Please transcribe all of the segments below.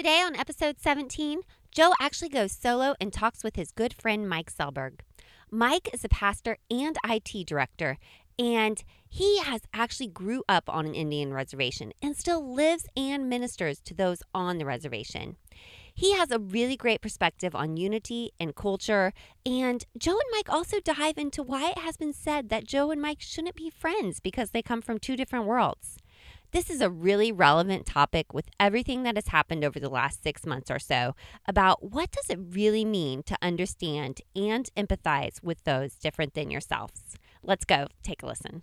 Today on episode 17, Joe actually goes solo and talks with his good friend Mike Selberg. Mike is a pastor and IT director, and he has actually grew up on an Indian reservation and still lives and ministers to those on the reservation. He has a really great perspective on unity and culture, and Joe and Mike also dive into why it has been said that Joe and Mike shouldn't be friends because they come from two different worlds. This is a really relevant topic with everything that has happened over the last six months or so about what does it really mean to understand and empathize with those different than yourselves. Let's go take a listen.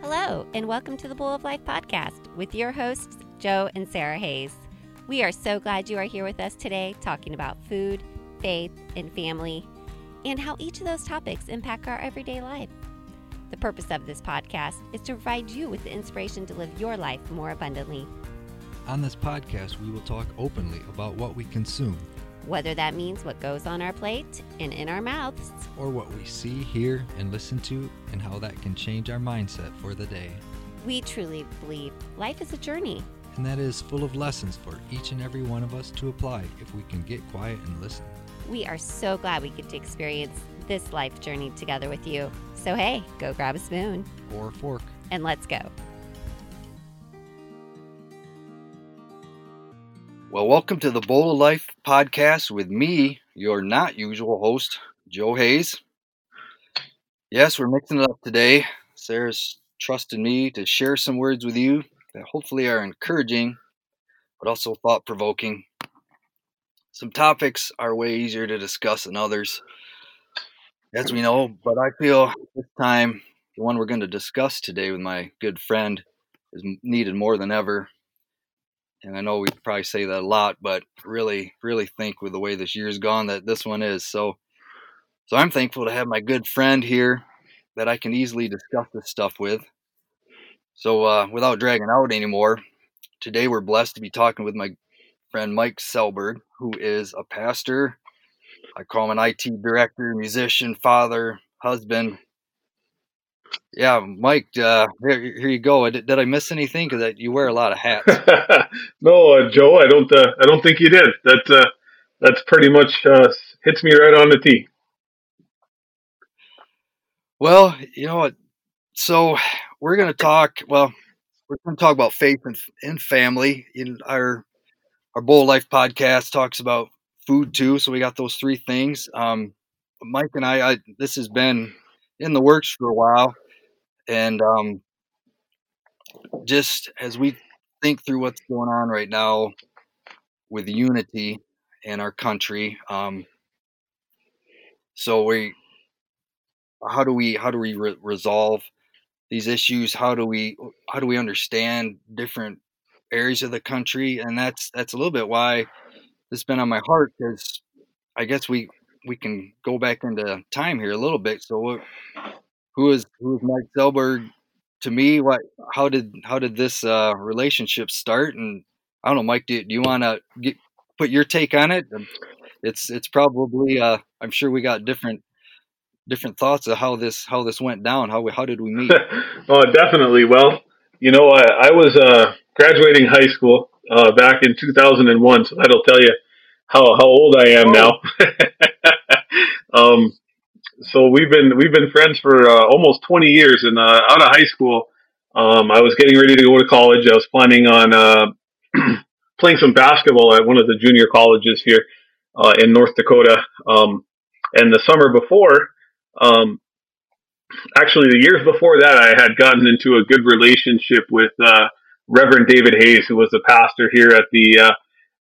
Hello, and welcome to the Bowl of Life podcast with your hosts, Joe and Sarah Hayes. We are so glad you are here with us today talking about food, faith, and family, and how each of those topics impact our everyday life. The purpose of this podcast is to provide you with the inspiration to live your life more abundantly. On this podcast, we will talk openly about what we consume, whether that means what goes on our plate and in our mouths, or what we see, hear, and listen to, and how that can change our mindset for the day. We truly believe life is a journey, and that is full of lessons for each and every one of us to apply if we can get quiet and listen. We are so glad we get to experience this life journey together with you. So, hey, go grab a spoon or a fork and let's go. Well, welcome to the Bowl of Life podcast with me, your not usual host, Joe Hayes. Yes, we're mixing it up today. Sarah's trusted me to share some words with you that hopefully are encouraging, but also thought provoking. Some topics are way easier to discuss than others as we know. But I feel this time, the one we're going to discuss today with my good friend is needed more than ever. And I know we probably say that a lot, but really, really think with the way this year's gone that this one is. So, so I'm thankful to have my good friend here that I can easily discuss this stuff with. So, uh, without dragging out anymore, today we're blessed to be talking with my friend Mike Selberg, who is a pastor I call him an IT director, musician, father, husband. Yeah, Mike. Uh, here, here you go. Did, did I miss anything? Because you wear a lot of hats. no, uh, Joe. I don't. Uh, I don't think you did. That uh, that's pretty much uh, hits me right on the tee. Well, you know what? So we're going to talk. Well, we're going to talk about faith and, and family. In our our Bowl Life podcast talks about food too. So we got those three things. Um, Mike and I, I, this has been in the works for a while, and um, just as we think through what's going on right now with unity in our country, um, so we, how do we how do we re- resolve these issues? How do we how do we understand different areas of the country? And that's that's a little bit why it's been on my heart because I guess we we can go back into time here a little bit. So, who is who is Mike Selberg to me? What how did how did this uh, relationship start? And I don't know, Mike. Do, do you want to put your take on it? Um, it's it's probably uh, I'm sure we got different different thoughts of how this how this went down. How we, how did we meet? oh, definitely. Well, you know, I, I was uh, graduating high school uh, back in 2001, so that'll tell you how how old I am now. um, so we've been we've been friends for uh, almost 20 years, and uh, out of high school, um, I was getting ready to go to college. I was planning on uh, playing some basketball at one of the junior colleges here uh, in North Dakota. Um, and the summer before, um, actually the years before that, I had gotten into a good relationship with uh, Reverend David Hayes, who was the pastor here at the uh,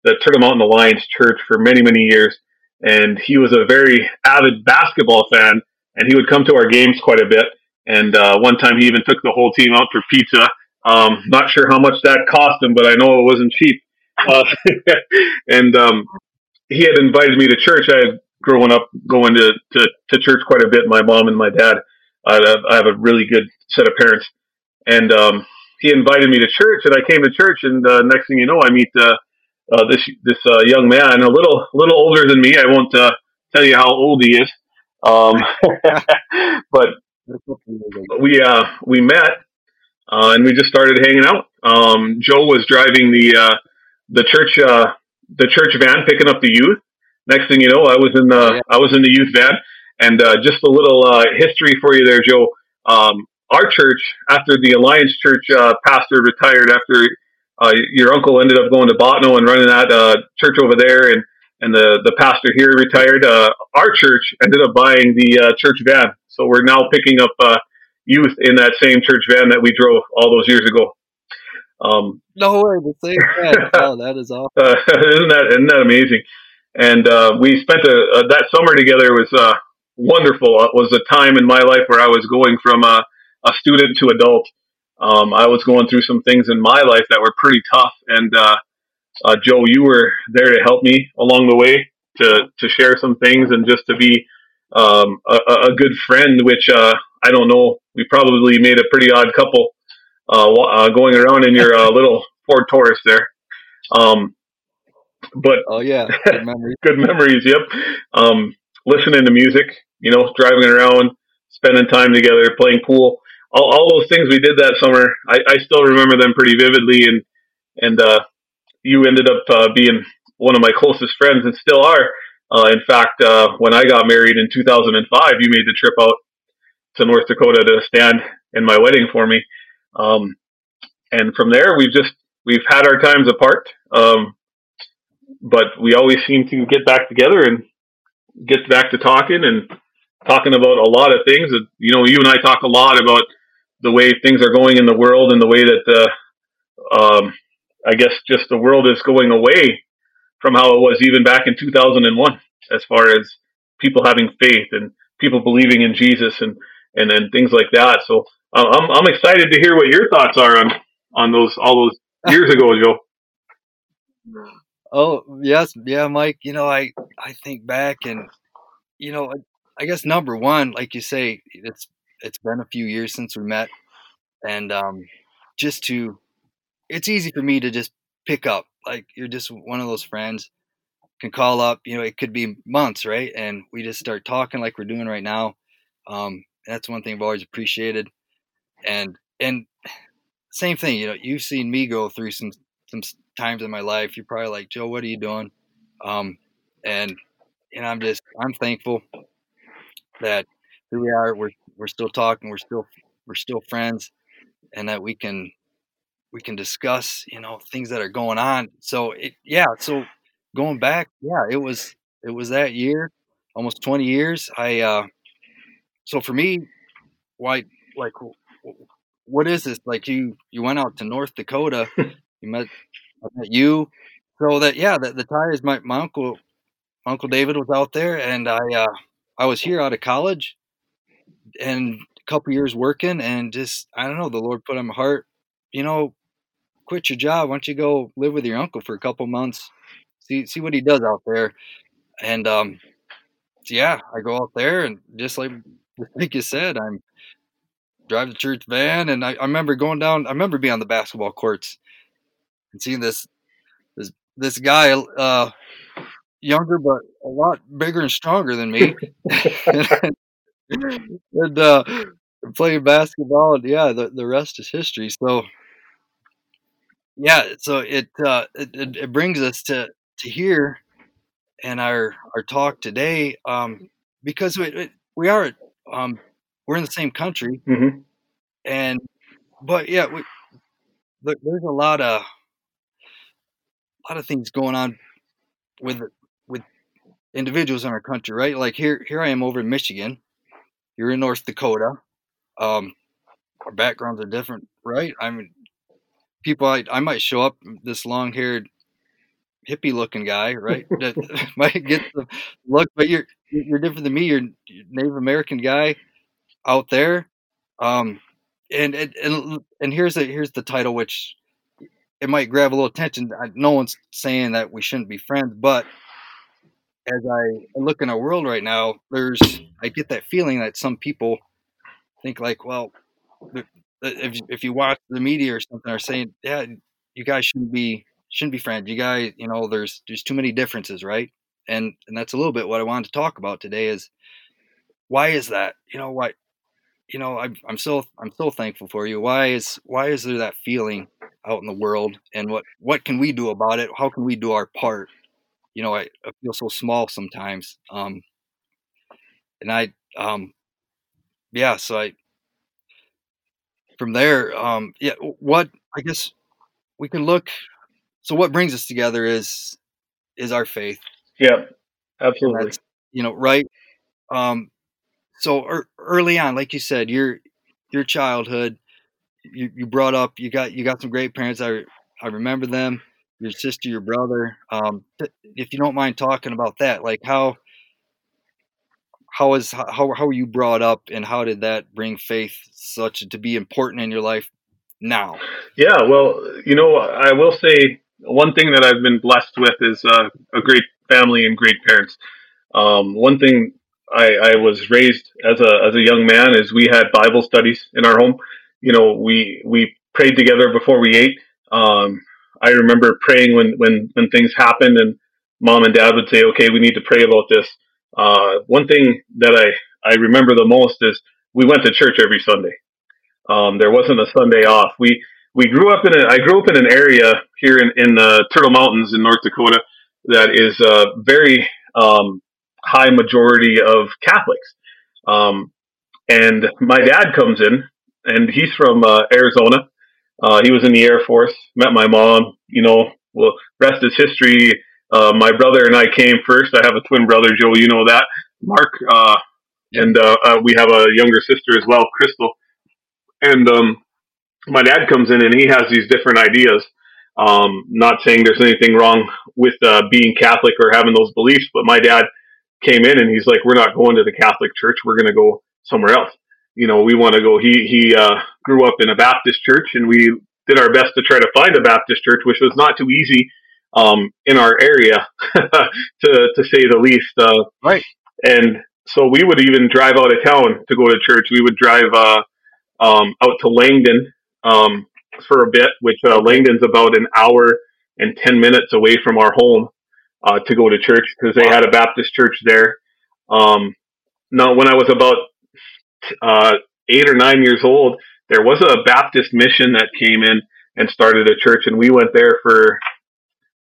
the Turtle Mountain Alliance Church for many, many years. And he was a very avid basketball fan, and he would come to our games quite a bit. And uh, one time he even took the whole team out for pizza. Um, not sure how much that cost him, but I know it wasn't cheap. Uh, and um, he had invited me to church. I had grown up going to, to, to church quite a bit. My mom and my dad. I have, I have a really good set of parents. And um, he invited me to church, and I came to church. And uh, next thing you know, I meet uh, uh, this this uh, young man, a little little older than me. I won't uh, tell you how old he is, um, but we uh, we met uh, and we just started hanging out. Um, Joe was driving the uh, the church uh, the church van picking up the youth. Next thing you know, I was in the Oh, yeah. I was in the youth van, and uh, just a little uh, history for you there, Joe. Um, our church, after the Alliance Church uh, pastor retired, after uh, your uncle ended up going to Bottineau and running that uh, church over there, and and the the pastor here retired. Uh, our church ended up buying the uh, church van, so we're now picking up uh, youth in that same church van that we drove all those years ago. Um, No way, the same fan. Oh, that is awesome. isn't that isn't that amazing? And uh, we spent a, a, that summer together was uh, wonderful. It was a time in my life where I was going from a, student to adult. Um, I was going through some things in my life that were pretty tough, and uh, uh, Joe, you were there to help me along the way to to share some things and just to be um, a, a good friend. Which uh, I don't know, we probably made a pretty odd couple uh, uh, going around in your uh, little Ford Taurus there. Um, but Oh yeah, good memory. good memories. Yep. Um, listening to music, you know, driving around, spending time together, playing pool, all, all those things we did that summer. I, I still remember them pretty vividly. And, and, uh, you ended up, uh, being one of my closest friends and still are. Uh, in fact, uh, when I got married in 2005, you made the trip out to North Dakota to stand in my wedding for me. Um, and from there, we've just, we've had our times apart. Um, but we always seem to get back together and get back to talking and talking about a lot of things. That, You know, you and I talk a lot about the way things are going in the world and the way that, uh, um, I guess just the world is going away from how it was even back in 2001, as far as people having faith and people believing in Jesus and, and, and things like that. So uh, I'm, I'm excited to hear what your thoughts are on, on those, all those years ago, Joe. Oh yes, yeah, Mike. You know, I I think back and you know, I, I guess number one, like you say, it's it's been a few years since we met, and um, just to, it's easy for me to just pick up. Like you're just one of those friends can call up. You know, it could be months, right? And we just start talking like we're doing right now. Um, that's one thing I've always appreciated, and and same thing. You know, you've seen me go through some some times in my life. You're probably like, Joe, what are you doing? Um, and and I'm just I'm thankful that here we are. We're we're still talking. We're still we're still friends, and that we can we can discuss you know things that are going on. So it yeah. So going back, yeah, it was it was that year, almost 20 years. I uh, so for me, why like what is this? Like you you went out to North Dakota, you met I met you. So that yeah, the, the ties my, my uncle Uncle David was out there and I uh I was here out of college and a couple years working and just I don't know, the Lord put on my heart, you know, quit your job, why don't you go live with your uncle for a couple months, see see what he does out there. And um yeah, I go out there and just like like you said, I'm drive the church van and I, I remember going down I remember being on the basketball courts and seeing this this this guy uh younger but a lot bigger and stronger than me and uh playing basketball and yeah the, the rest is history. So yeah so it uh it, it, brings us to to here and our our talk today um because we, we- are um we're in the same country. Hmm and but yeah we, there- there's a lot of a lot of things going on with with individuals in our country right? Like here here i am over in michigan you're in north dakota. Um our backgrounds are different right? I mean people i, I might show up this long haired hippie looking guy right that might get the look but you're you're different than me. You're native american guy out there. Um and and and, and here's the here's the title which it might grab a little attention. I- no one's saying that we shouldn't be friends but as i look in our world right now there's i get that feeling that some people think like well if, if you watch the media or something are saying yeah you guys shouldn't be shouldn't be friends you guys you know there's there's too many differences right and and that's a little bit what i wanted to talk about today is why is that you know why you know, I, I'm so I'm so thankful for you. Why is why is there that feeling out in the world, and what what can we do about it? How can we do our part? You know, I, I feel so small sometimes, um, and I, um, yeah. So I, from there, um, yeah. What I guess we can look. So what brings us together is is our faith. Yeah, absolutely. You know, right. Um, so er, early on, like you said, your your childhood, you, you brought up, you got you got some great parents. I I remember them. Your sister, your brother. Um, if you don't mind talking about that, like how how is how how were you brought up, and how did that bring faith such to be important in your life now? Yeah, well, you know, I will say one thing that I've been blessed with is uh, a great family and great parents. Um, one thing I, I was raised as a as a young man is we had Bible studies in our home. You know, we we prayed together before we ate. Um, I remember praying when when when things happened, and mom and dad would say, "Okay, we need to pray about this." Uh, one thing that I I remember the most is we went to church every Sunday. Um, there wasn't a Sunday off. We we grew up in a I grew up in an area here in in the Turtle Mountains in North Dakota that is a very um, high majority of Catholics. Um, and my dad comes in, and he's from uh, Arizona. Uh, he was in the Air Force. Met my mom. You know, well, rest is history. Uh, my brother and I came first. I have a twin brother, Joe. You know that, Mark. Uh, and uh, uh, we have a younger sister as well, Crystal. And um, my dad comes in, and he has these different ideas. Um, not saying there's anything wrong with being Catholic or having those beliefs, but my dad came in and he's like, we're not going to the Catholic church. We're going to go somewhere else. You know, we want to go. He, he, uh, grew up in a Baptist church and we did our best to try to find a Baptist church, which was not too easy, um, in our area to, to say the least. Uh, right. And so we would even drive out of town to go to church. We would drive, uh, um, out to Langdon, um, for a bit, which, uh, Langdon's about an hour and 10 minutes away from our home uh, to go to church because they had a Baptist church there. Um, now, when I was about uh, eight or nine years old, there was a Baptist mission that came in and started a church, and we went there for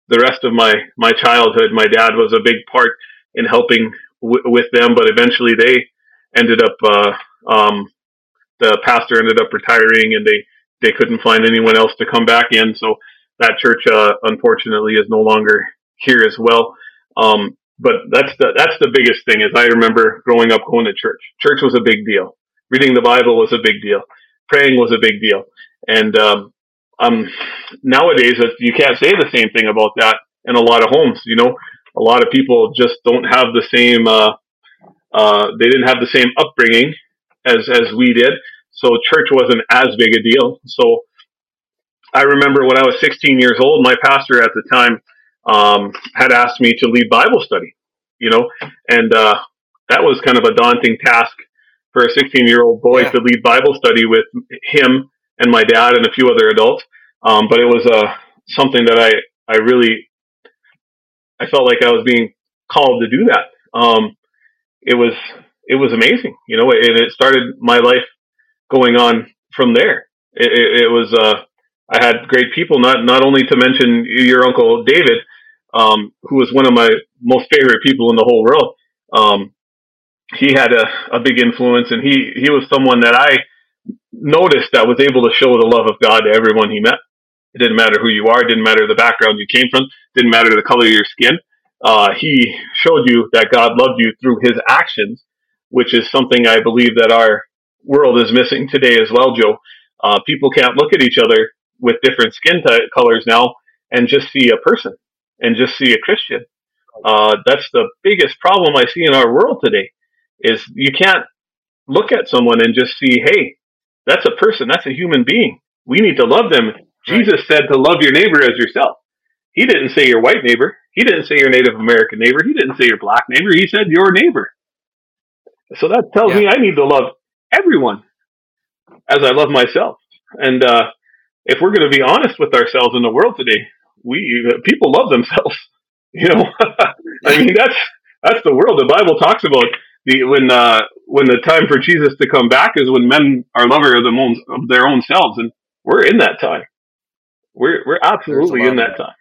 the rest of my my childhood. My dad was a big part in helping w- with them, but eventually they ended up. Uh, um, the pastor ended up retiring, and they they couldn't find anyone else to come back in, so that church, uh, unfortunately, is no longer here as well. Um, but that's the that's the biggest thing is I remember growing up going to church. Church was a big deal. Reading the Bible was a big deal. Praying was a big deal. And um, um, nowadays you can't say the same thing about that in a lot of homes. You know, a lot of people just don't have the same. Uh, uh, they didn't have the same upbringing as as we did, so church wasn't as big a deal. So I remember when I was 16 years old, my pastor at the time um, had asked me to lead Bible study, you know, and uh, that was kind of a daunting task for a 16 year old boy yeah. to lead Bible study with him and my dad and a few other adults. Um, but it was uh, something that I, I really, I felt like I was being called to do that. Um, it was, it was amazing, you know, and it started my life going on from there. It, it, it was, uh, I had great people, not, not only to mention your uncle David, um, who was one of my most favorite people in the whole world. Um, he had a, a big influence, and he he was someone that I noticed that was able to show the love of God to everyone he met. It didn't matter who you are, it didn't matter the background you came from, didn't matter the color of your skin. Uh, he showed you that God loved you through his actions, which is something I believe that our world is missing today as well, Joe. Uh, people can't look at each other with different skin t- colors now and just see a person and just see a Christian. Uh, that's the biggest problem I see in our world today is you can't look at someone and just see, hey, that's a person, that's a human being. We need to love them. Jesus said to love your neighbor as yourself. He didn't say your white neighbor. He didn't say your Native American neighbor. He didn't say your black neighbor. He said your neighbor. So that tells yeah. me I need to love everyone as I love myself. And uh, if we're going to be honest with ourselves in the world today, we people love themselves. You know, I mean that's that's the world. The Bible talks about the when uh, when the time for Jesus to come back is when men are lover of, them of their own selves, and we're in that time. We're we're absolutely in that time.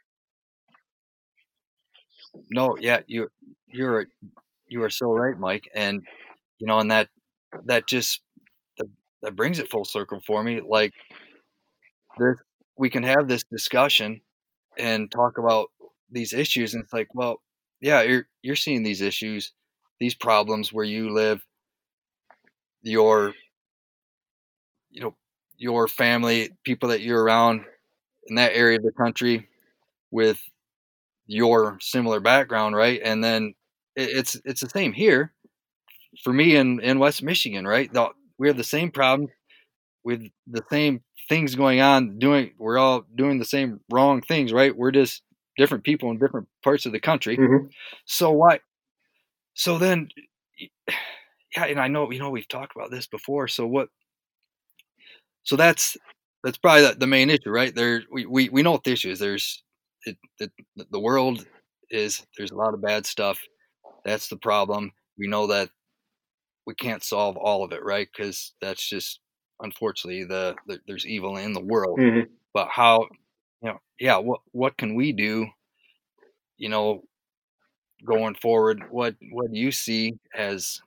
No, yeah, you you're you are so right, Mike, and you know, and that that just that, that brings it full circle for me. Like this, we can have this discussion and talk about these issues, and it's like, well, yeah, you're you're seeing these issues, these problems where you live, your you know your family, people that you're around in that area of the country with your similar background, right? And then it's it's the same here for me in in West Michigan, right? The, we have the same problem with the same things going on. Doing we're all doing the same wrong things, right? We're just different people in different parts of the country. Mm-hmm. So why? So then, yeah, and I know you know we've talked about this before. So what? So that's that's probably the, the main issue, right? There, we, we, we know what the issue is. There's it, it, the world is there's a lot of bad stuff. That's the problem. We know that we can't solve all of it, right? Because that's just unfortunately the, the, there's evil in the world. Mm-hmm. But how, you know, yeah, what what can we do? You know, going forward, what what do you see as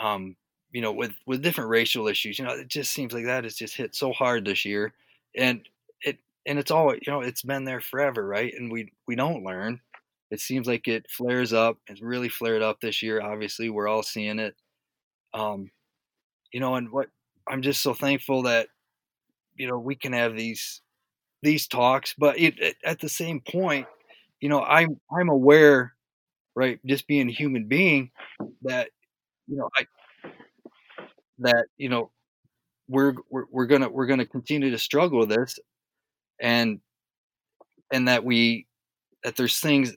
um you know with with different racial issues you know it just seems like that has just hit so hard this year and it and it's all you know it's been there forever right and we we don't learn it seems like it flares up it's really flared up this year obviously we're all seeing it um you know and what i'm just so thankful that you know we can have these these talks but it, it, at the same point you know i'm i'm aware right just being a human being that you know i that you know we're we're, we're gonna we're gonna continue to struggle with this and and that we that there's things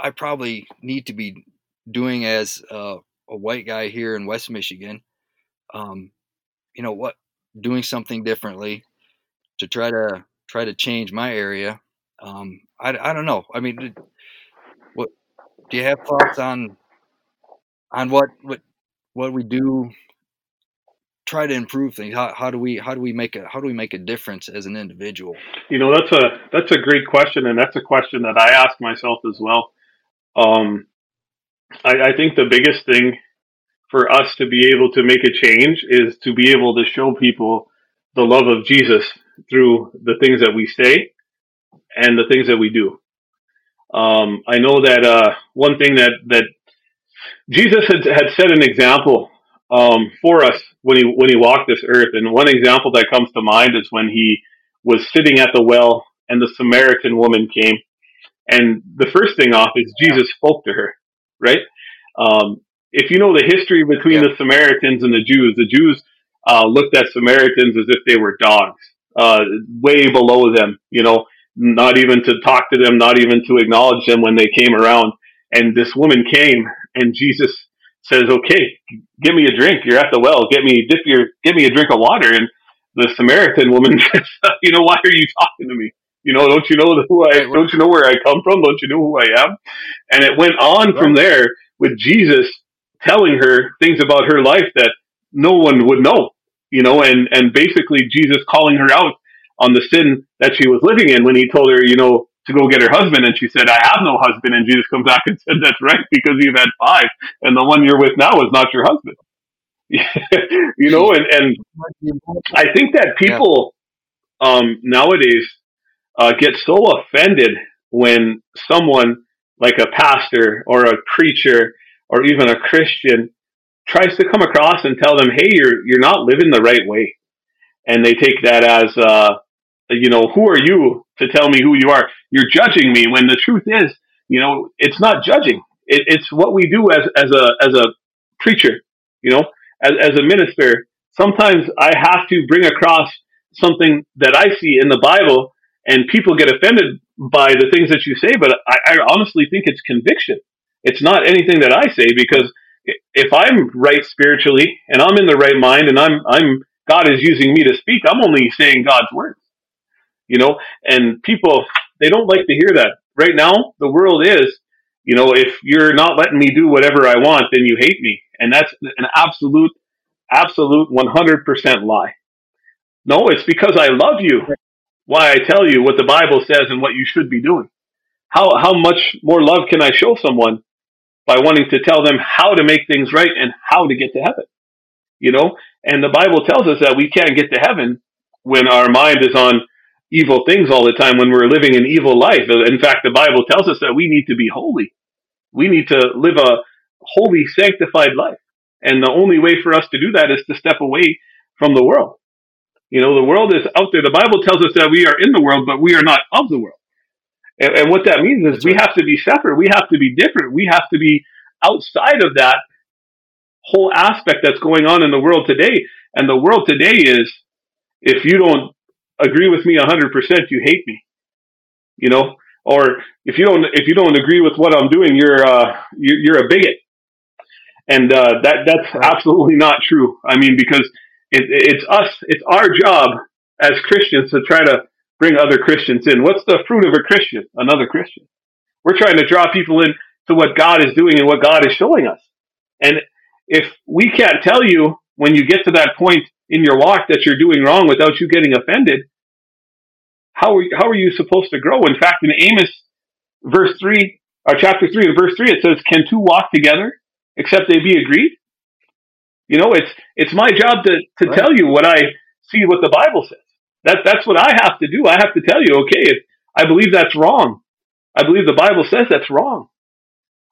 i probably need to be doing as a, a white guy here in west michigan um you know what doing something differently to try to try to change my area um i, I don't know. I mean what do you have thoughts on on what what what we do try to improve things? How, how do we how do we make a how do we make a difference as an individual? You know that's a that's a great question and that's a question that i ask myself as well. Um, I, I think the biggest thing for us to be able to make a change is to be able to show people the love of jesus through the things that we say and the things that we do um, i know that uh, one thing that that jesus had, had set an example um, for us when he when he walked this earth. And one example that comes to mind is when he was sitting at the well and the Samaritan woman came. And the first thing off is Jesus spoke to her, right? Um, if you know the history between yeah. the Samaritans and the Jews, the Jews uh, looked at Samaritans as if they were dogs, uh, way below them, you know, not even to talk to them, not even to acknowledge them when they came around. And this woman came, and Jesus says, "Okay, give me a drink. You're at the well. Get me dip your get me a drink of water." And the Samaritan woman says, "You know, why are you talking to me? You know, don't you know who I don't you know where I come from? Don't you know who I am?" And it went on from there with Jesus telling her things about her life that no one would know. You know, and and basically Jesus calling her out on the sin that she was living in when he told her, you know, to go get her husband, and she said, "I have no husband." And Jesus comes back and said, "That's right, because you've had five, and the one you're with now is not your husband." you know, and and I think that people um, nowadays uh, get so offended when someone like a pastor or a preacher or even a Christian tries to come across and tell them, "Hey, you're you're not living the right way," and they take that as uh, you know, who are you to tell me who you are? You're judging me when the truth is, you know, it's not judging. It, it's what we do as, as a, as a preacher, you know, as, as a minister. Sometimes I have to bring across something that I see in the Bible and people get offended by the things that you say, but I, I honestly think it's conviction. It's not anything that I say because if I'm right spiritually and I'm in the right mind and I'm, I'm, God is using me to speak, I'm only saying God's words you know, and people, they don't like to hear that. Right now, the world is You know, if you're not letting me do whatever I want, then you hate me. And that's an absolute, absolute 100% lie. No, it's because I love you. Why I tell you what the Bible says and what you should be doing. How, how much more love can I show someone by wanting to tell them how to make things right and how to get to heaven? You know, and the Bible tells us that we can't get to heaven when our mind is on evil things all the time, when we're living an evil life. In fact, the Bible tells us that we need to be holy. We need to live a holy, sanctified life. And the only way for us to do that is to step away from the world. You know, the world is out there. The Bible tells us that we are in the world, but we are not of the world. And, and what that means is That's we right. have to be separate. We have to be different. We have to be outside of that whole aspect that's going on in the world today. And the world today is if you don't agree with me 100%, you hate me. You know, or if you don't if you don't agree with what I'm doing, you're uh, you're, you're a bigot. And uh, that that's absolutely not true. I mean, because it, it's us, it's our job as Christians to try to bring other Christians in. What's the fruit of a Christian? Another Christian. We're trying to draw people in to what God is doing and what God is showing us. And if we can't tell you when you get to that point in your walk that you're doing wrong without you getting offended, how are you, how are you supposed to grow? In fact, in Amos verse three, or chapter three, and verse three, it says, "Can two walk together except they be agreed?" You know, it's it's my job to to right. tell you what I see what the Bible says. That that's what I have to do. I have to tell you, okay, if I believe that's wrong. I believe the Bible says that's wrong.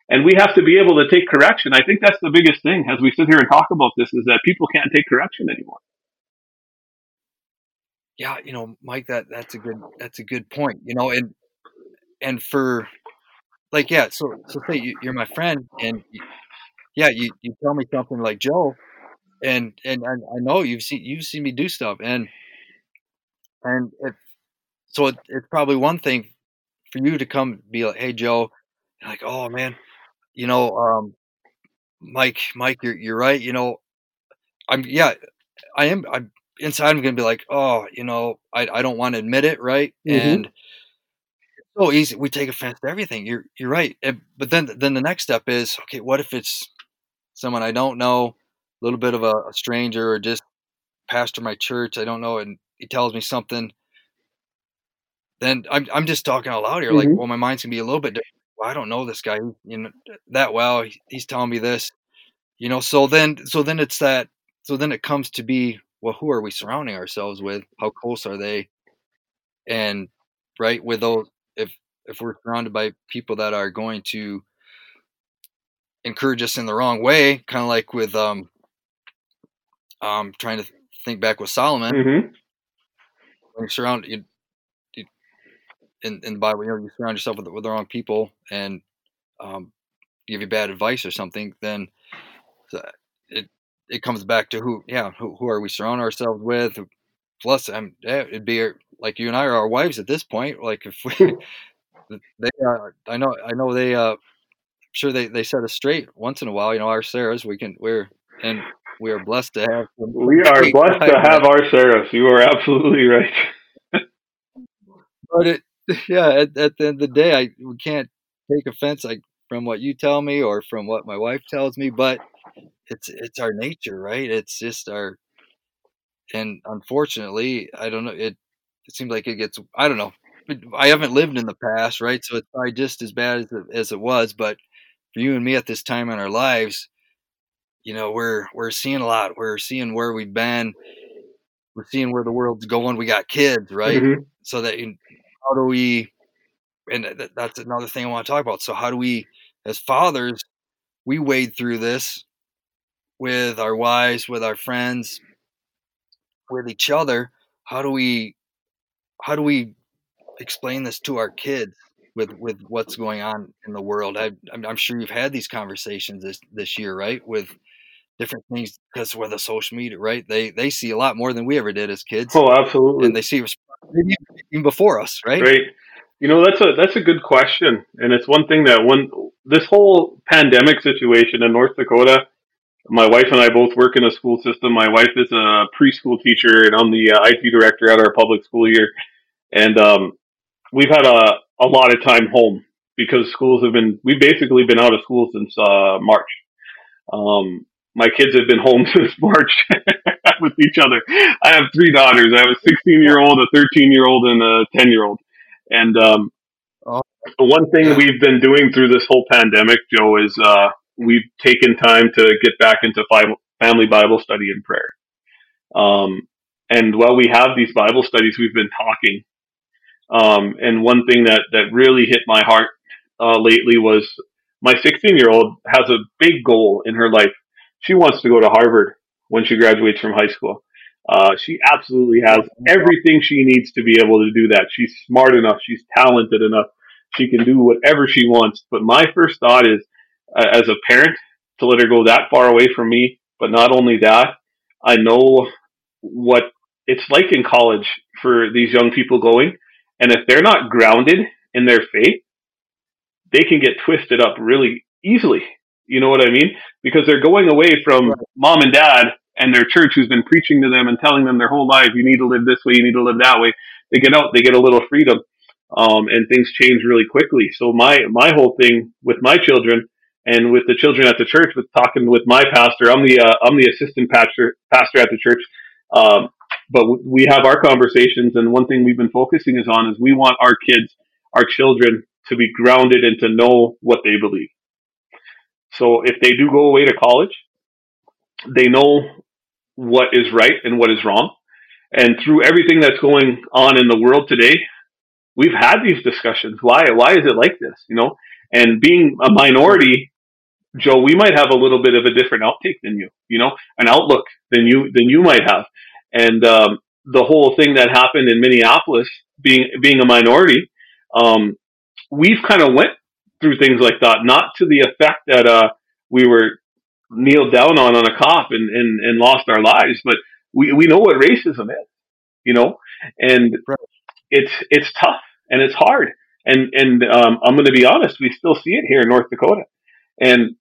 And we have to be able to take correction. I think that's the biggest thing as we sit here and talk about this is that people can't take correction anymore. Yeah, you know, Mike, that that's a good that's a good point. You know, and and for like yeah, so so say you, are my friend, and you, yeah, you, you tell me something like Joe, and and I, I know you've seen you've seen me do stuff, and and it, so it, it's probably one thing for you to come be like, hey Joe, like oh man, you know, um, Mike, Mike, you're you're right. You know, I'm yeah, I am. I'm inside. I'm gonna be like, oh, you know, I I don't want to admit it, right? Mm-hmm. And so easy. We take offense to everything. You're you're right. And, but then then the next step is okay. What if it's someone I don't know, a little bit of a, a stranger, or just pastor my church I don't know, and he tells me something. Then I'm I'm just talking out loud here. Mm-hmm. Like, well, my mind's gonna be a little bit different. Well, I don't know this guy, you know, that well. He's telling me this, you know. So then, so then it's that. So then it comes to be, well, who are we surrounding ourselves with? How close are they? And right with those, if if we're surrounded by people that are going to encourage us in the wrong way, kind of like with um, um, trying to think back with Solomon. Mm-hmm. You surround you, you, in in the Bible, you know, you surround yourself with, with the wrong people and um, give you bad advice or something, then it it comes back to who, yeah, who, who are we surrounding ourselves with? Plus, I'm, yeah, it'd be like you and I are our wives at this point. Like if we, they, uh, I know, I know they, uh, sure they, they set us straight once in a while. You know, our Sarahs, we can we're and we are blessed to have. We are blessed to have our Sarahs. You are absolutely right. but it, yeah, at, at, the end of the day, I we can't take offense like from what you tell me or from what my wife tells me, but it's it's our nature, right? It's just our, and unfortunately, I don't know. It it seems like it gets. I don't know. I haven't lived in the past, right? So it's probably just as bad as it, as it was, but for you and me at this time in our lives, you know, we're we're seeing a lot. We're seeing where we've been. We're seeing where the world's going. We got kids, right? Mm-hmm. So that how do we? And that's another thing I want to talk about. So how do we, as fathers, we wade through this with our wives, with our friends, with each other. How do we? How do we explain this to our kids? with with what's going on in the world. I, I'm sure you've had these conversations this this year, right? With different things because with the social media, right? They they see a lot more than we ever did as kids. Oh, absolutely. And they see even before us, right? Right. You know, that's a that's a good question, and it's one thing that when this whole pandemic situation in North Dakota, my wife and I both work in a school system. My wife is a preschool teacher, and I'm the uh, IT director at our public school here. And um, we've had a a lot of time home. because schools have been we've basically been out of school since uh, March. Um, my kids have been home since March with each other. I have three daughters. I have a 16 year old, a 13 year old, and a 10 year old. And um, oh. the one thing we've been doing through this whole pandemic, Joe, is uh, we've taken time to get back into family Bible study and prayer. Um, and while we have these Bible studies, we've been talking. Um, and one thing that, that really hit my heart uh, lately was my 16 year old has a big goal in her life. She wants to go to Harvard when she graduates from high school. Uh, she absolutely has everything she needs to be able to do that. She's smart enough. She's talented enough. She can do whatever she wants. But my first thought is, uh, as a parent, to let her go that far away from me. But not only that, I know what it's like in college for these young people going. And if they're not grounded in their faith, they can get twisted up really easily. You know what I mean? Because they're going away from right. mom and dad and their church who's been preaching to them and telling them their whole life, you need to live this way, you need to live that way. They get out, they get a little freedom, um, and things change really quickly. So my my whole thing with my children and with the children at the church, with talking with my pastor, I'm the uh, I'm the assistant pastor pastor at the church. Um, but we have our conversations, and one thing we've been focusing is on is we want our kids, our children, to be grounded and to know what they believe. So if they do go away to college, they know what is right and what is wrong. And through everything that's going on in the world today, we've had these discussions. Why? Why is it like this? You know, and being a minority, Joe, we might have a little bit of a different outtake than you. You know, an outlook than you than you might have. And um, the whole thing that happened in Minneapolis, being being a minority, um, we've kind of went through things like that, not to the effect that uh, we were kneeled down on on a cop and, and, and lost our lives, but we, we know what racism is, you know, and right. it's it's tough and it's hard. And and um, I'm going to be honest, we still see it here in North Dakota. And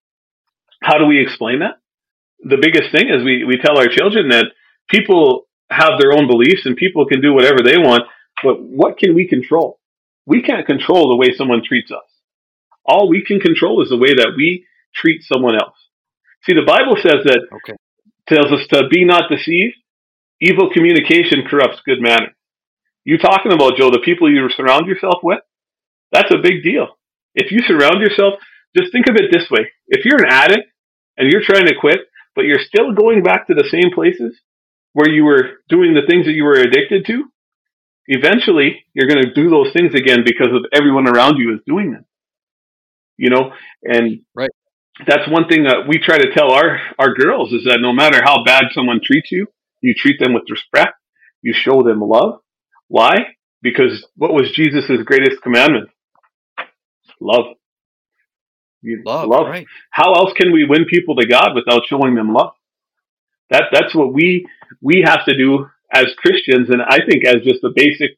how do we explain that? The biggest thing is we, we tell our children that people have their own beliefs and people can do whatever they want, but what can we control? We can't control the way someone treats us. All we can control is the way that we treat someone else. See, the Bible says that okay. tells us to be not deceived. Evil communication corrupts good manners. You talking about Joe, the people you surround yourself with? That's a big deal. If you surround yourself, just think of it this way: if you're an addict and you're trying to quit, but you're still going back to the same places where you were doing the things that you were addicted to, eventually you're going to do those things again because of everyone around you is doing them. You know, and right. That's one thing that we try to tell our our girls is that no matter how bad someone treats you, you treat them with respect. You show them love. Why? Because what was Jesus' greatest commandment? Love. love. Love. Right. How else can we win people to God without showing them love? That that's what we we have to do as Christians, and I think as just the basic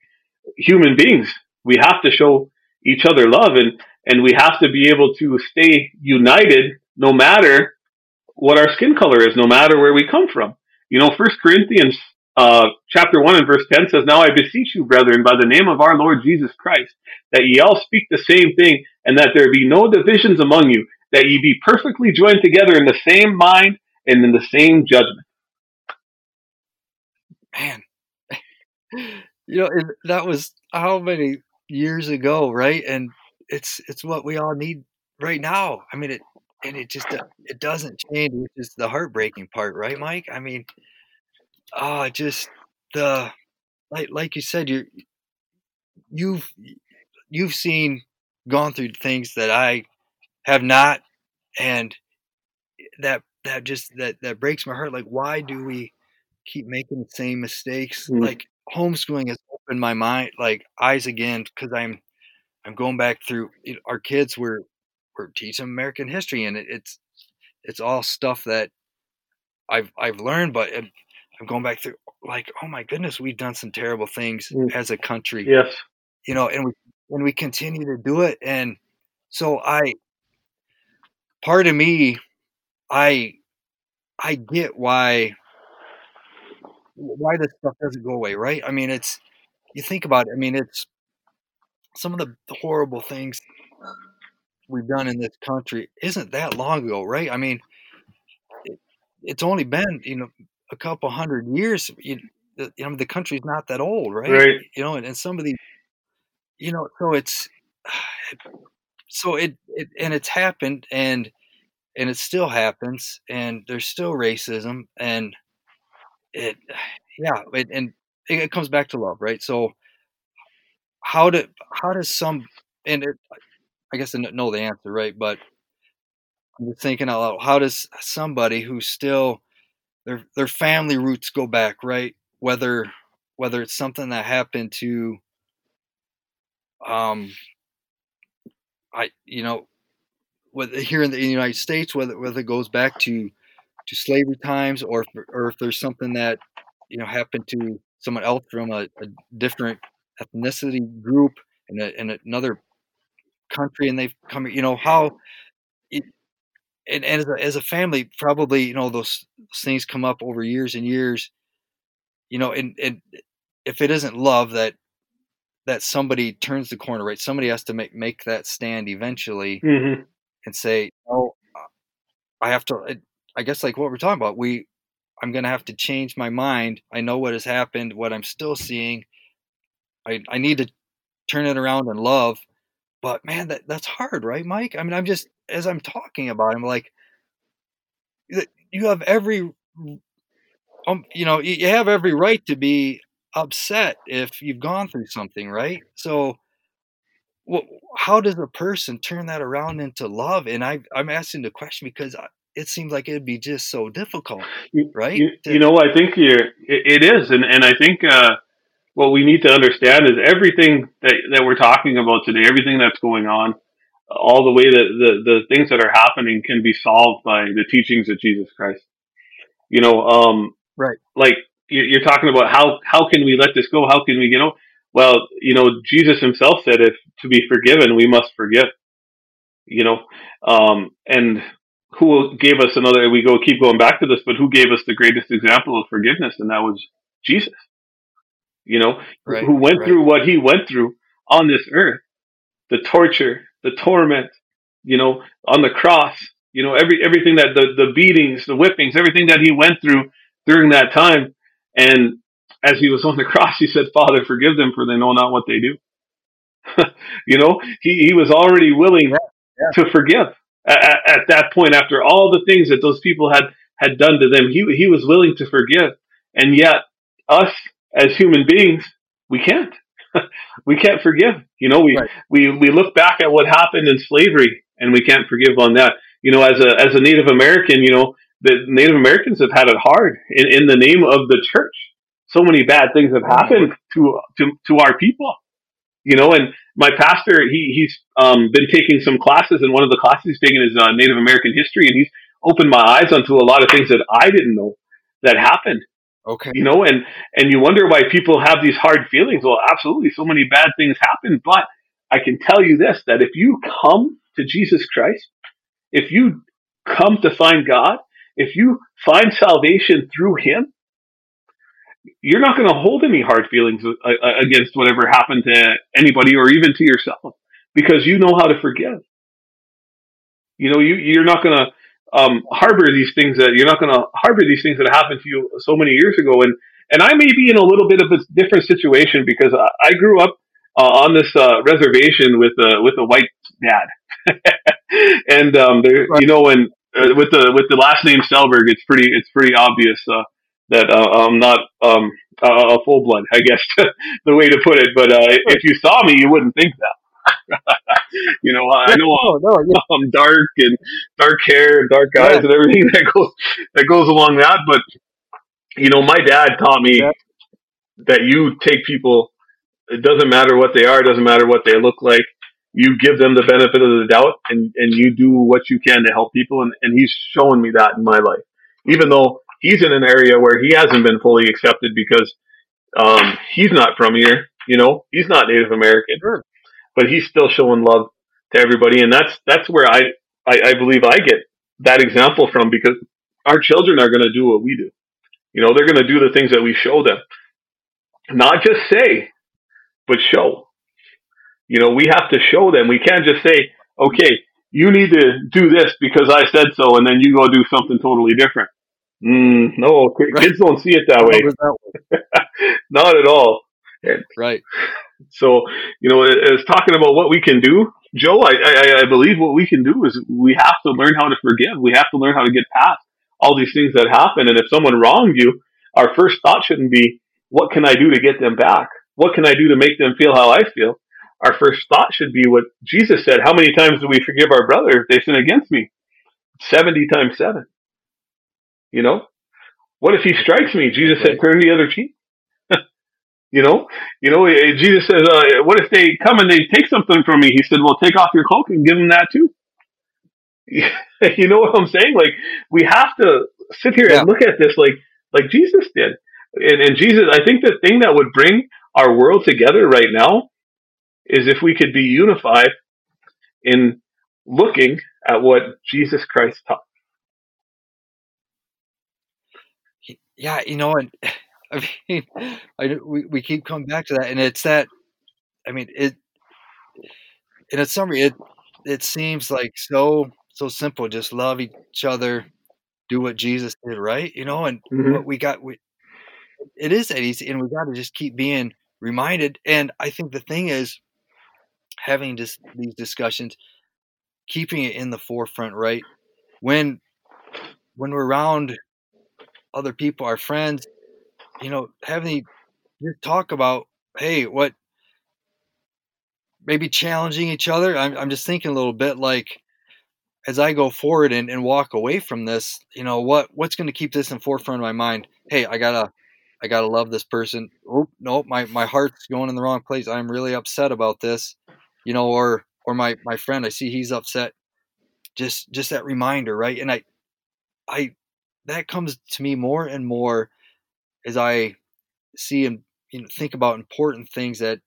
human beings, we have to show each other love, and and we have to be able to stay united no matter what our skin color is, no matter where we come from. You know, First Corinthians uh, chapter one and verse ten says, "Now I beseech you, brethren, by the name of our Lord Jesus Christ, that ye all speak the same thing, and that there be no divisions among you, that ye be perfectly joined together in the same mind and in the same judgment." man, you know, that was how many years ago, right? And it's it's what we all need right now. I mean, it and it just it doesn't change. It's just the heartbreaking part, right, Mike? I mean, oh, just the like like you said, you you've you've seen gone through things that I have not, and that that just that that breaks my heart. Like, why do we keep making the same mistakes. Mm. Like homeschooling has opened my mind, like eyes again, because I'm I'm going back through you know, our kids. We're we're teaching American history, and it, it's it's all stuff that I've I've learned, but I'm going back through like, oh my goodness, we've done some terrible things mm. as a country. Yes, you know, and we and we continue to do it, and so I part of me, I I get why why this stuff doesn't go away, right? I mean, it's you think about it. I mean, it's some of the horrible things we've done in this country isn't that long ago, right? I mean, it, it's only been you know a couple hundred years. You, you know, the country's not that old, right? Right. You know, and, and some of these, you know, so it's so it, it and it's happened and and it still happens and there's still racism and it yeah it, and it, it comes back to love right so how do how does some and it, i guess i know the answer right but i'm just thinking out loud how does somebody who still their their family roots go back right? Whether whether it's something that happened to um i you know whether here in the United States, whether whether it goes back to to slavery times, or or if there's something that you know happened to someone else from a, a different ethnicity group in, a, in another country, and they've come, you know how. It, and, and as, a, as a family, probably you know those, those things come up over years and years. You know, and and if it isn't love that that somebody turns the corner, right? Somebody has to make make that stand eventually. Mm-hmm and say, "Oh, I have to." I guess like what we're talking about, we, I'm gonna have to change my mind. I know what has happened, what I'm still seeing. I I need to turn it around and love, but man, that that's hard, right, Mike? I mean, I'm just as I'm talking about, I'm like, you have every, um, you know, you have every right to be upset if you've gone through something, right? So well, how does a person turn that around into love? And I, I'm asking the question because it seems like it'd be just so difficult, right? You, to, you know, I think you're, it, it is, and and I think uh, what we need to understand is everything that that we're talking about today, everything that's going on, all the way that the the things that are happening can be solved by the teachings of Jesus Christ. You know, um, right? Like you're talking about how how can we let this go? How can we, you know? Well, you know, Jesus himself said, if to be forgiven, we must forgive. You know, um, and who gave us another, we go keep going back to this, but who gave us the greatest example of forgiveness? And that was Jesus, you know, right, who went right. through what he went through on this earth, the torture, the torment, you know, on the cross, you know, every, everything that the, the beatings, the whippings, everything that he went through during that time. And as he was on the cross, he said, Father, forgive them for they know not what they do. you know, he, he was already willing yeah, yeah. to forgive at, at, that point after all the things that those people had, had done to them. He, he was willing to forgive. And yet, us as human beings, we can't. we can't forgive. You know, we, right. we, we look back at what happened in slavery and we can't forgive on that. You know, as a, as a Native American, you know, the Native Americans have had it hard in, in the name of the church so many bad things have happened to to to our people. You know, and my pastor, he he's um, been taking some classes, and one of the classes he's taking is uh, Native American history, and he's opened my eyes onto a lot of things that I didn't know that happened. Okay. You know, and and you wonder why people have these hard feelings. Well, absolutely, so many bad things happen, but I can tell you this: that if you come to Jesus Christ, if you come to find God, if you find salvation through Him, you're not going to hold any hard feelings uh, uh, against whatever happened to anybody or even to yourself because you know how to forgive. You know, you, you're not going to um, harbor these things that you're not going to harbor these things that happened to you so many years ago. And, and I may be in a little bit of a different situation because I, I grew up uh, on this uh, reservation with a, with a white dad. and, um, there, right. you know, when, uh, with the, with the last name Selberg, it's pretty, it's pretty obvious, uh, that uh, I'm not um, a full blood, I guess the way to put it. But uh, if you saw me, you wouldn't think that. you know, I know I'm, no, no, I'm, dark and dark hair and dark eyes yeah. and everything that goes that goes along that. But you know, my dad taught me yeah. that you take people. It doesn't matter what they are. It doesn't matter what they look like. You give them the benefit of the doubt, and and you do what you can to help people. And and he's shown me that in my life, even though he's in an area where he hasn't been fully accepted because um, he's not from here. You know, he's not Native American, sure. But he's still showing love to everybody, and that's that's where I, I I believe I get that example from because our children are going to do what we do. You know, they're going to do the things that we show them, not just say, but show. You know, we have to show them. We can't just say, okay, you need to do this because I said so, and then you go do something totally different. Mm, no, kids don't see it that way. Not at all. right. So, you know, as talking about what we can do, Joe, I, I, I believe what we can do is we have to learn how to forgive. We have to learn how to get past all these things that happen. And if someone wronged you, our first thought shouldn't be, what can I do to get them back? What can I do to make them feel how I feel? Our first thought should be what Jesus said. How many times do we forgive our brother if they sin against me? 70 times 7. You know? What if he strikes me? Jesus said, turn the other cheek. You know? You know, eh, Jesus says, uh, what if they come and they take something from me? He said, well, take off your cloak and give them that too. you know what I'm saying? Like, we have to sit here yeah. and look at this like, like Jesus did. And, and Jesus, I think the thing that would bring our world together right now is if we could be unified in looking at what Jesus Christ taught. Yeah, you know, and I mean, I, we we keep coming back to that, and it's that. I mean, it. In a summary, it it seems like so so simple. Just love each other, do what Jesus did, right? You know, and mm-hmm. what we got, we it is that easy, and we got to just keep being reminded. And I think the thing is, having just these discussions, keeping it in the forefront, right? When when we're around other people, our friends, you know, having just talk about, hey, what maybe challenging each other. I'm I'm just thinking a little bit like as I go forward and, and walk away from this, you know, what what's going to keep this in forefront of my mind? Hey, I gotta I gotta love this person. Oh no, my my heart's going in the wrong place. I'm really upset about this you know, or or my my friend, I see he's upset. Just just that reminder, right? And I I that comes to me more and more as I see and you know think about important things that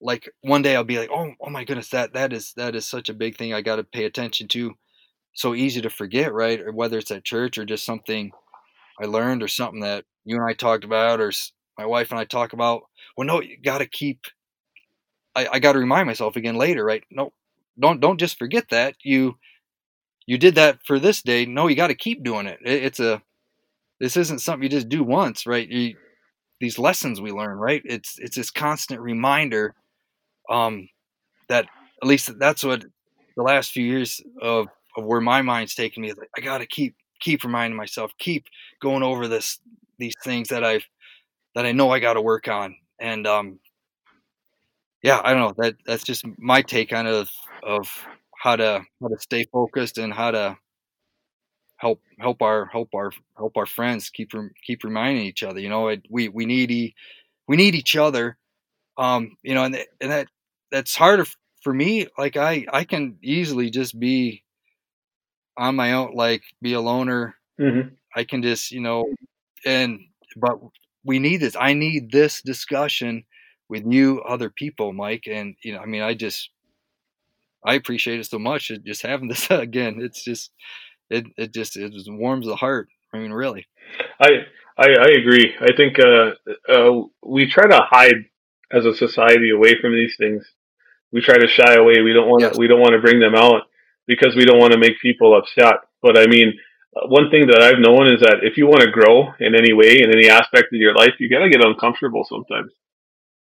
like one day I'll be like, oh, oh my goodness, that that is that is such a big thing I got to pay attention to. So easy to forget, right? Or whether it's at church or just something I learned or something that you and I talked about or my wife and I talk about. Well, no, you got to keep I, I got to remind myself again later, right? No, don't don't just forget that you you did that for this day. No, you got to keep doing it. it. It's a this isn't something you just do once, right? You, these lessons we learn, right? It's it's this constant reminder um, that at least that's what the last few years of, of where my mind's taken me is like I got to keep keep reminding myself, keep going over this these things that I've that I know I got to work on, and um, yeah, I don't know. That that's just my take on of of how to how to stay focused and how to help help our help our help our friends keep keep reminding each other. You know, we we need e, we need each other. Um, you know, and and that that's harder for me. Like I I can easily just be on my own, like be a loner. Mm-hmm. I can just you know, and but we need this. I need this discussion with you, other people, Mike. And you know, I mean, I just I appreciate it so much. just having this again, it's just it it just it just warms the heart. I mean, really. I I, I agree. I think uh, uh, we try to hide as a society away from these things. We try to shy away. We don't want yes. we don't want to bring them out because we don't want to make people upset. But I mean, uh, one thing that I've known is that if you want to grow in any way in any aspect of your life, you got to get uncomfortable sometimes.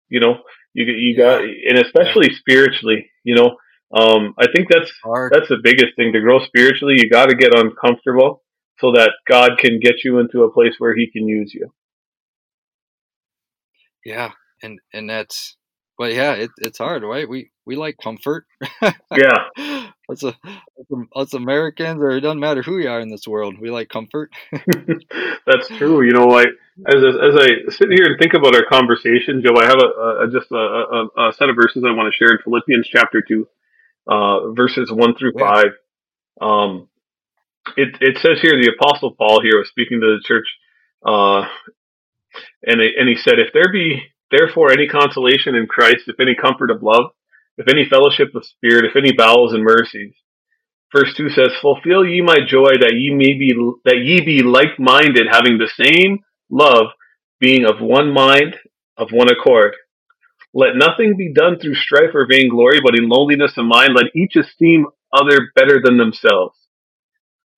You know, you you got, and especially yeah. spiritually. You know, um, I think that's Hard. that's the biggest thing to grow spiritually. You got to get uncomfortable so that God can get you into a place where He can use you. Yeah, and and that's, but yeah, it, it's hard, right? We we like comfort. yeah, us, a, us Americans, or it doesn't matter who you are in this world, we like comfort. That's true. You know, like as as I sit here and think about our conversation, Joe, I have a, a just a, a, a, set of verses I want to share in Philippians chapter two, uh, verses one through yeah. five. Um, it it says here the apostle Paul here was speaking to the church, uh, and it, and he said, if there be therefore any consolation in Christ, if any comfort of love if any fellowship of spirit, if any bowels and mercies. Verse two says, "Fulfill ye my joy, that ye may be that ye be like-minded, having the same love, being of one mind, of one accord. Let nothing be done through strife or vainglory, but in lowliness of mind, let each esteem other better than themselves.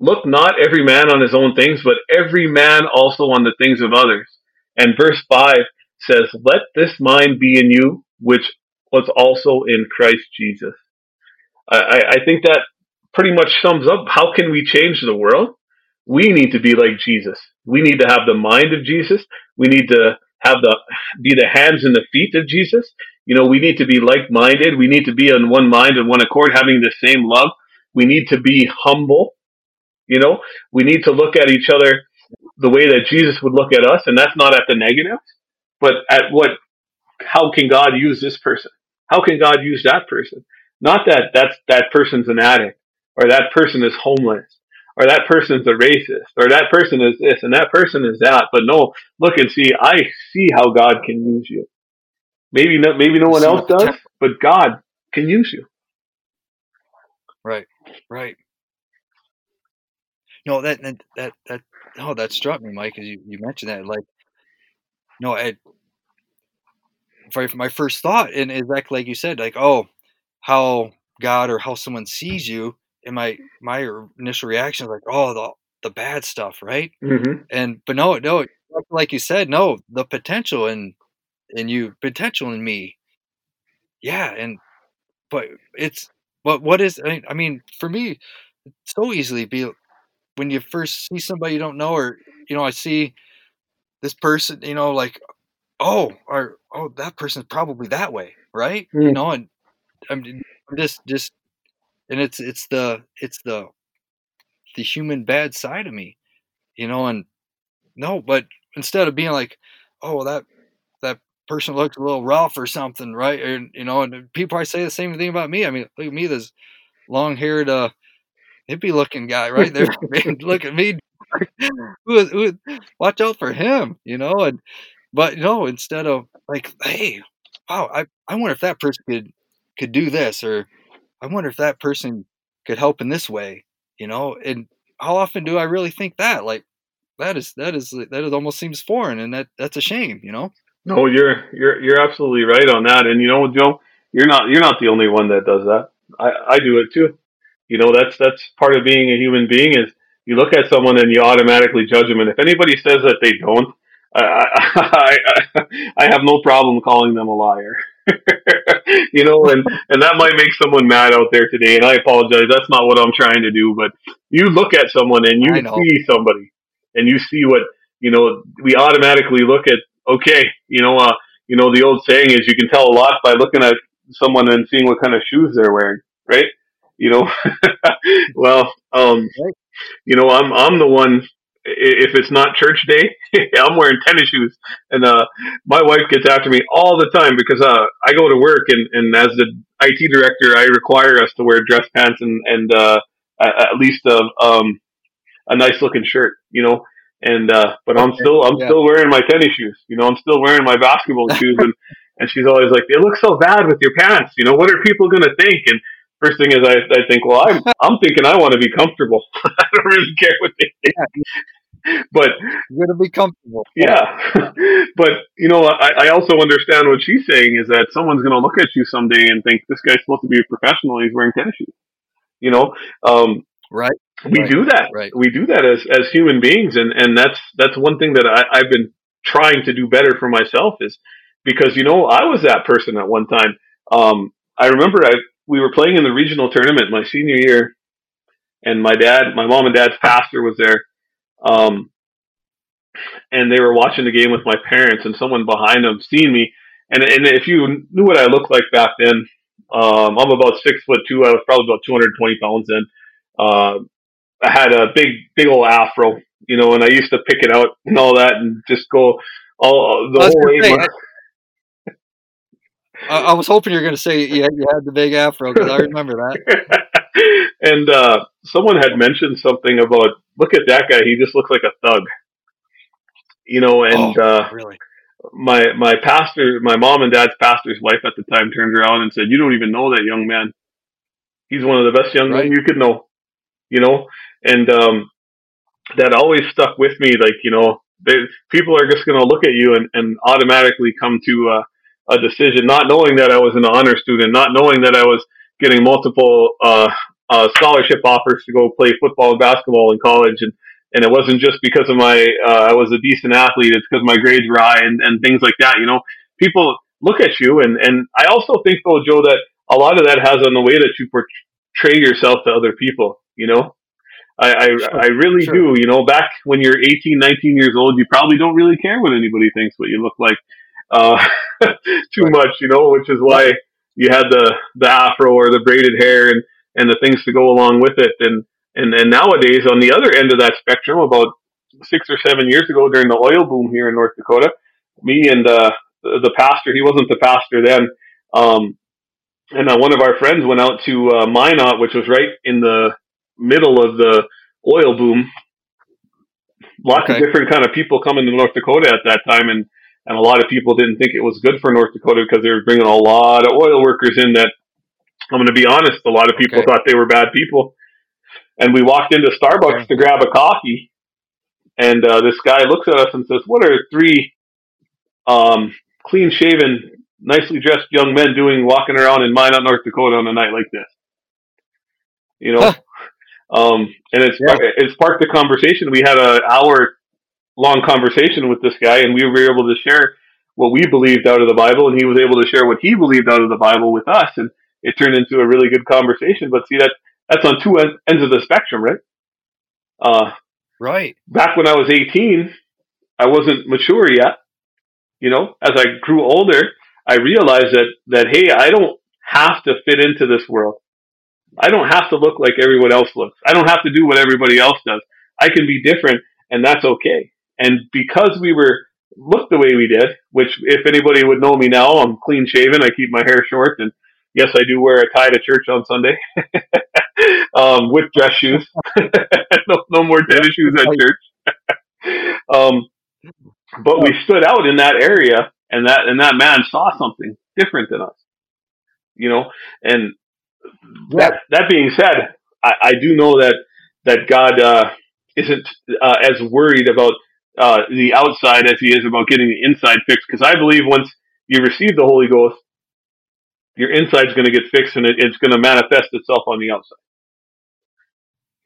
Look not every man on his own things, but every man also on the things of others. And verse 5 says, Let this mind be in you, which was also in Christ Jesus. I, I think that pretty much sums up how can we change the world? We need to be like Jesus. We need to have the mind of Jesus. We need to have the be the hands and the feet of Jesus. You know, we need to be like-minded. We need to be on one mind and one accord, having the same love. We need to be humble. You know, we need to look at each other the way that Jesus would look at us, and that's not at the negative, but at what how can God use this person? How can God use that person? Not that that's that person's an addict, or that person is homeless, or that person's a racist, or that person is this, and that person is that. But no, look and see. I see how God can use you. Maybe no, maybe no one else does, but God can use you. Right, right. No, that that that, that oh, that struck me, Mike, as you, you mentioned that. Like, no, I, my first thought, and exactly like you said, like, oh, how God or how someone sees you, and my my initial reaction is like, oh, the the bad stuff, right? Mm-hmm. And but no, no, like you said, no, the potential in in you, potential in me, yeah, and but it's but what is I mean, I mean for me, so easily be when you first see somebody you don't know, or you know, I see this person, you know, like, oh, or oh, that person's probably that way, right? Mm. You know, and I'm, I'm just just, and it's it's the it's the the human bad side of me, you know, and no, but instead of being like, oh, well, that that person looks a little rough or something, right? And you know, and people probably say the same thing about me. I mean, look at me, this long haired uh hippie looking guy right there. look at me. who, who, watch out for him, you know. And but you know, instead of like, hey, wow, I, I wonder if that person could could do this, or I wonder if that person could help in this way, you know. And how often do I really think that? Like that is that is that is almost seems foreign, and that that's a shame, you know. No, you're you're you're absolutely right on that, and you know, Joe, you're not you're not the only one that does that. I I do it too. You know, that's that's part of being a human being is you look at someone and you automatically judge them. And if anybody says that they don't, I I, I, I have no problem calling them a liar. you know, and and that might make someone mad out there today. And I apologize. That's not what I'm trying to do. But you look at someone and you see somebody, and you see what you know. We automatically look at okay, you know, uh, you know, the old saying is you can tell a lot by looking at someone and seeing what kind of shoes they're wearing, right? you know. well, um, you know, I'm I'm the one. If it's not church day, I'm wearing tennis shoes, and uh, my wife gets after me all the time because uh, I go to work, and, and as the IT director, I require us to wear dress pants and and uh, at least a um, a nice looking shirt, you know. And uh, but I'm still I'm yeah. still wearing my tennis shoes, you know. I'm still wearing my basketball shoes, and and she's always like, "They look so bad with your pants, you know. What are people gonna think?" And first thing is I, I think, well, I'm I'm thinking I want to be comfortable. I don't really care what they think. But you're gonna be comfortable. Yeah. but you know, I, I also understand what she's saying is that someone's gonna look at you someday and think this guy's supposed to be a professional. He's wearing tennis shoes. You know, um, right? We right. do that. Right. We do that as as human beings, and and that's that's one thing that I, I've been trying to do better for myself is because you know I was that person at one time. Um, I remember I we were playing in the regional tournament my senior year, and my dad, my mom and dad's pastor was there, um, and they were watching the game with my parents, and someone behind them seen me, and and if you knew what I looked like back then, um, I'm about six foot two. I was probably about 220 pounds then. Uh, I had a big, big old afro, you know, and I used to pick it out and all that, and just go all the whole way. I, I was hoping you were going to say you had, you had the big afro because I remember that. and uh, someone had mentioned something about look at that guy; he just looks like a thug. You know, and oh, uh, really, my my pastor, my mom and dad's pastor's wife at the time turned around and said, "You don't even know that young man. He's one of the best young right. men you could know." You know, and um, that always stuck with me. Like you know, they, people are just going to look at you and, and automatically come to uh, a decision, not knowing that I was an honor student, not knowing that I was getting multiple uh, uh, scholarship offers to go play football and basketball in college, and and it wasn't just because of my uh, I was a decent athlete. It's because my grades were high and, and things like that. You know, people look at you, and and I also think though, Joe, that a lot of that has on the way that you portray yourself to other people. You know, I I, sure, I really sure. do. You know, back when you're 18, 19 years old, you probably don't really care what anybody thinks what you look like uh, too right. much. You know, which is why you had the the afro or the braided hair and and the things to go along with it. And and and nowadays, on the other end of that spectrum, about six or seven years ago during the oil boom here in North Dakota, me and uh, the pastor, he wasn't the pastor then, um, and uh, one of our friends went out to uh, Minot, which was right in the middle of the oil boom. Lots okay. of different kind of people coming to North Dakota at that time, and and a lot of people didn't think it was good for North Dakota because they were bringing a lot of oil workers in. That I'm going to be honest, a lot of people okay. thought they were bad people. And we walked into Starbucks okay. to grab a coffee, and uh, this guy looks at us and says, "What are three um, clean-shaven, nicely dressed young men doing walking around in Minot, North Dakota on a night like this?" You know. Um, and it's yeah. it sparked a conversation. We had an hour long conversation with this guy, and we were able to share what we believed out of the Bible, and he was able to share what he believed out of the Bible with us, and it turned into a really good conversation. But see that that's on two ends of the spectrum, right? Uh, right. Back when I was 18, I wasn't mature yet. You know, as I grew older, I realized that that hey, I don't have to fit into this world. I don't have to look like everyone else looks. I don't have to do what everybody else does. I can be different, and that's okay. And because we were looked the way we did, which if anybody would know me now, I'm clean shaven. I keep my hair short, and yes, I do wear a tie to church on Sunday um, with dress shoes. no, no, more tennis shoes at church. um, but we stood out in that area, and that and that man saw something different than us. You know, and that that being said, I, I do know that that God uh, isn't uh, as worried about uh, the outside as he is about getting the inside fixed. Because I believe once you receive the Holy Ghost, your inside's going to get fixed and it, it's going to manifest itself on the outside.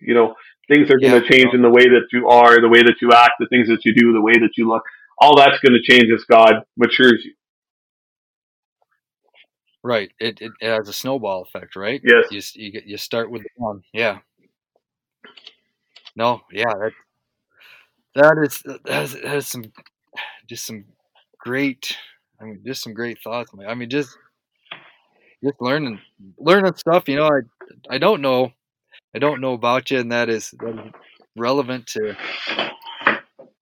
You know, things are going to yeah. change in the way that you are, the way that you act, the things that you do, the way that you look. All that's going to change as God matures you. Right. It, it, it has a snowball effect, right? Yes. You, you, you start with the one. Yeah. No, yeah, that, that is that is, that is some just some great. I mean, just some great thoughts. I mean, just just learning learning stuff. You know, I I don't know, I don't know about you, and that is, relevant to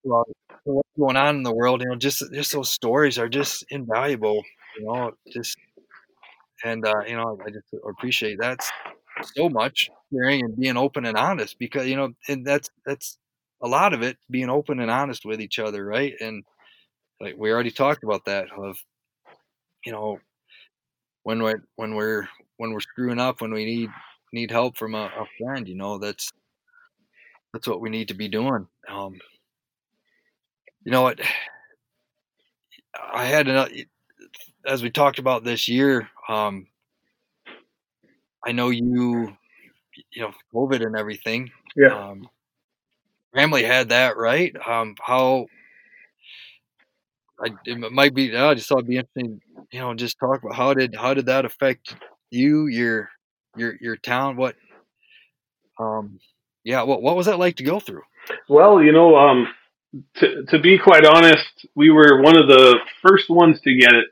what's going on in the world. You know, just just those stories are just invaluable. You know, just and uh, you know, I just appreciate that so much, hearing and being open and honest because you know, and that's that's a lot of it being open and honest with each other, right? And like we already talked about that of you know when we're when we're when we're screwing up when we need need help from a, a friend, you know that's that's what we need to be doing. Um, you know what? I had an, as we talked about this year. Um, I know you, you know, COVID and everything. Yeah. Um, family had that, right? Um, how I, it might be. I just thought it'd be interesting, you know, just talk about how did how did that affect you, your your your town? What, um, yeah, what what was that like to go through? Well, you know, um, to to be quite honest, we were one of the first ones to get it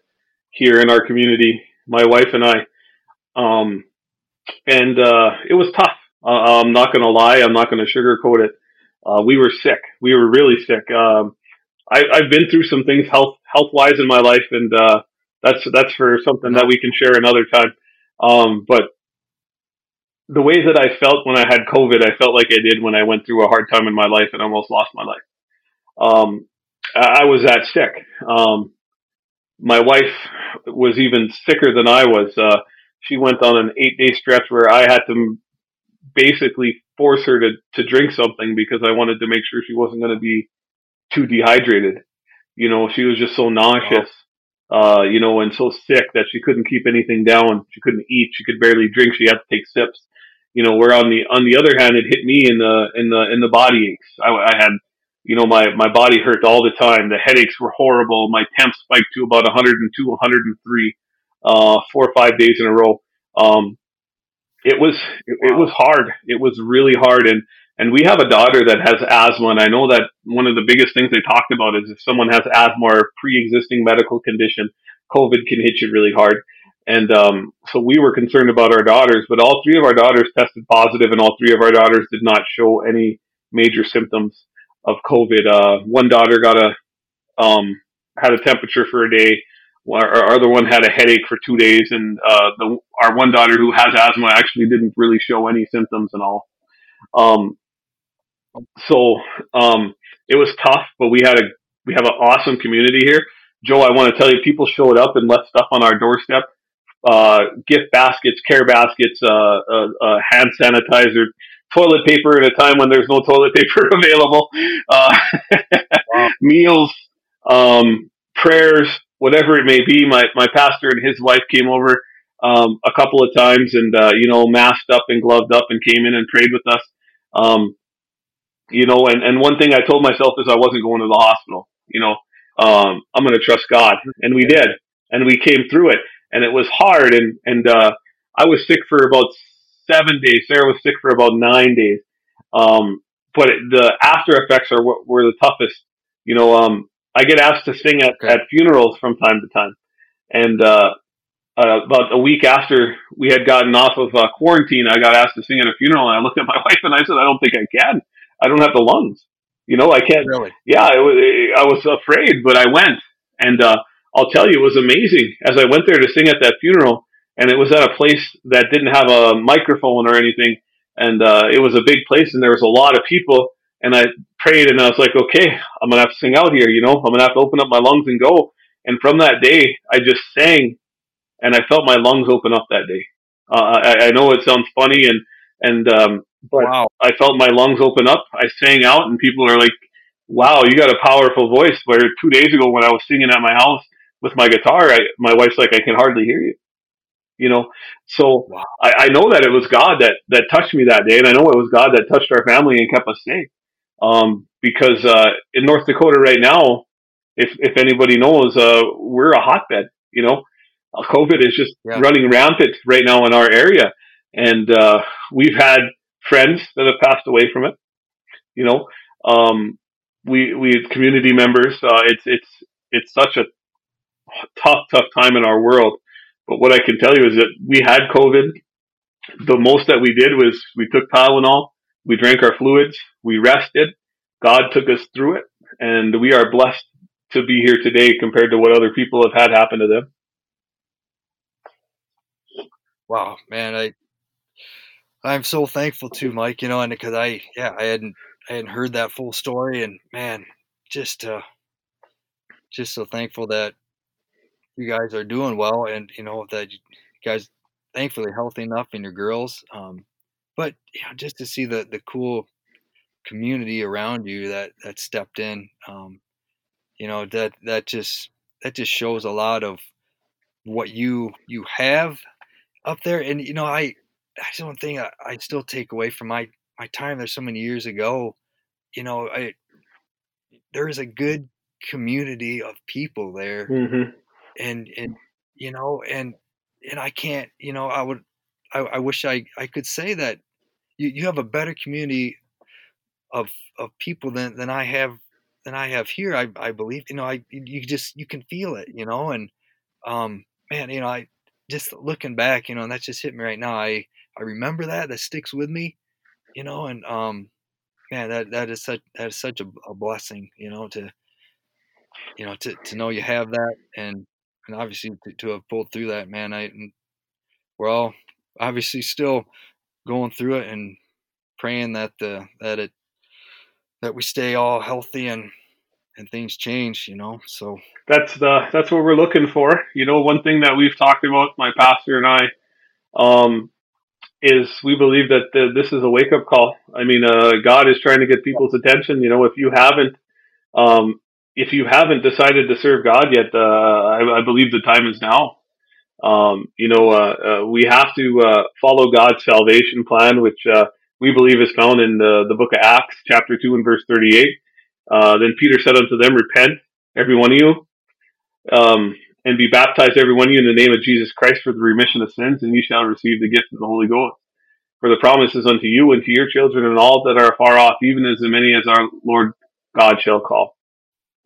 here in our community. My wife and I, um, and uh, it was tough. Uh, I'm not going to lie. I'm not going to sugarcoat it uh, we were sick. We were really sick. Um, I, have been through some things health health wise in my life, and uh, that's that's for something that we can share another time. Um, but the way that I felt when I had COVID, I felt like I did when I went through a hard time in my life and almost lost my life. Um, I, was that sick. Um, my wife was even sicker than I was. Uh, she went on an eight day stretch where I had to basically force her to, to drink something because I wanted to make sure she wasn't going to be too dehydrated. You know, she was just so nauseous. Uh, you know, and so sick that she couldn't keep anything down. She couldn't eat. She could barely drink. She had to take sips. You know, where on the on the other hand, it hit me in the in the in the body aches. I, I had, you know, my my body hurt all the time. The headaches were horrible. My temp spiked to about 102, 103, uh, four or five days in a row. Um, it was it, it was hard. It was really hard, and and we have a daughter that has asthma, and I know that one of the biggest things they talked about is if someone has asthma or pre-existing medical condition, COVID can hit you really hard. And um, so we were concerned about our daughters, but all three of our daughters tested positive, and all three of our daughters did not show any major symptoms of COVID. Uh, one daughter got a um, had a temperature for a day. Our other one had a headache for two days, and uh, the, our one daughter who has asthma actually didn't really show any symptoms at all. Um, so um, it was tough, but we had a we have an awesome community here. Joe, I want to tell you, people showed up and left stuff on our doorstep: uh, gift baskets, care baskets, uh, uh, uh hand sanitizer, toilet paper at a time when there's no toilet paper available, uh, wow. meals, um, prayers, whatever it may be. My my pastor and his wife came over um, a couple of times and uh, you know masked up and gloved up and came in and prayed with us. Um, you know, and, and one thing I told myself is I wasn't going to the hospital. You know, um, I'm going to trust God, and we did, and we came through it, and it was hard, and and uh, I was sick for about seven days. Sarah was sick for about nine days, um, but it, the after effects are what were the toughest. You know, um, I get asked to sing at, okay. at funerals from time to time, and uh, uh, about a week after we had gotten off of uh, quarantine, I got asked to sing at a funeral, and I looked at my wife and I said, "I don't think I can." I don't have the lungs. You know, I can't. Really? Yeah, it was, I was afraid, but I went, and uh, I'll tell you, it was amazing. As I went there to sing at that funeral, and it was at a place that didn't have a microphone or anything, and uh, it was a big place, and there was a lot of people. And I prayed, and I was like, okay, I'm gonna have to sing out here. You know, I'm gonna have to open up my lungs and go. And from that day, I just sang, and I felt my lungs open up that day. Uh, I, I know it sounds funny, and and um, but wow. I felt my lungs open up. I sang out, and people are like, "Wow, you got a powerful voice." Where two days ago, when I was singing at my house with my guitar, I, my wife's like, "I can hardly hear you." You know, so wow. I, I know that it was God that that touched me that day, and I know it was God that touched our family and kept us safe. Um, because uh, in North Dakota right now, if if anybody knows, uh, we're a hotbed. You know, uh, COVID is just yeah. running rampant right now in our area, and uh, we've had friends that have passed away from it. You know, um, we we community members. Uh, it's it's it's such a tough tough time in our world. But what I can tell you is that we had COVID. The most that we did was we took Tylenol, we drank our fluids, we rested. God took us through it, and we are blessed to be here today compared to what other people have had happen to them. Wow, man, I I'm so thankful to Mike. You know, and because I, yeah, I hadn't, I hadn't heard that full story, and man, just, uh, just so thankful that you guys are doing well, and you know that you guys, thankfully, healthy enough, and your girls. Um, but you know, just to see the the cool community around you that that stepped in, um, you know, that that just that just shows a lot of what you you have up there, and you know, I that's the one thing I, I still take away from my my time there so many years ago. You know, I there is a good community of people there, mm-hmm. and and you know, and and I can't, you know, I would, I, I wish I I could say that you you have a better community of of people than than I have than I have here. I I believe, you know, I you just you can feel it, you know, and um, man, you know, I just looking back, you know, and that just hit me right now. I I remember that. That sticks with me, you know. And um, man, that that is such that is such a, a blessing, you know, to you know to to know you have that, and and obviously to, to have pulled through that, man. I we're all obviously still going through it and praying that the that it that we stay all healthy and and things change, you know. So that's the that's what we're looking for. You know, one thing that we've talked about, my pastor and I, um, is we believe that this is a wake up call. I mean, uh, God is trying to get people's attention. You know, if you haven't, um, if you haven't decided to serve God yet, uh, I, I, believe the time is now. Um, you know, uh, uh, we have to uh, follow God's salvation plan, which uh, we believe is found in the, the book of Acts, chapter 2 and verse 38. Uh, then Peter said unto them, Repent, every one of you, um, and be baptized, every one of you, in the name of Jesus Christ for the remission of sins, and ye shall receive the gift of the Holy Ghost. For the promise is unto you and to your children and all that are far off, even as many as our Lord God shall call.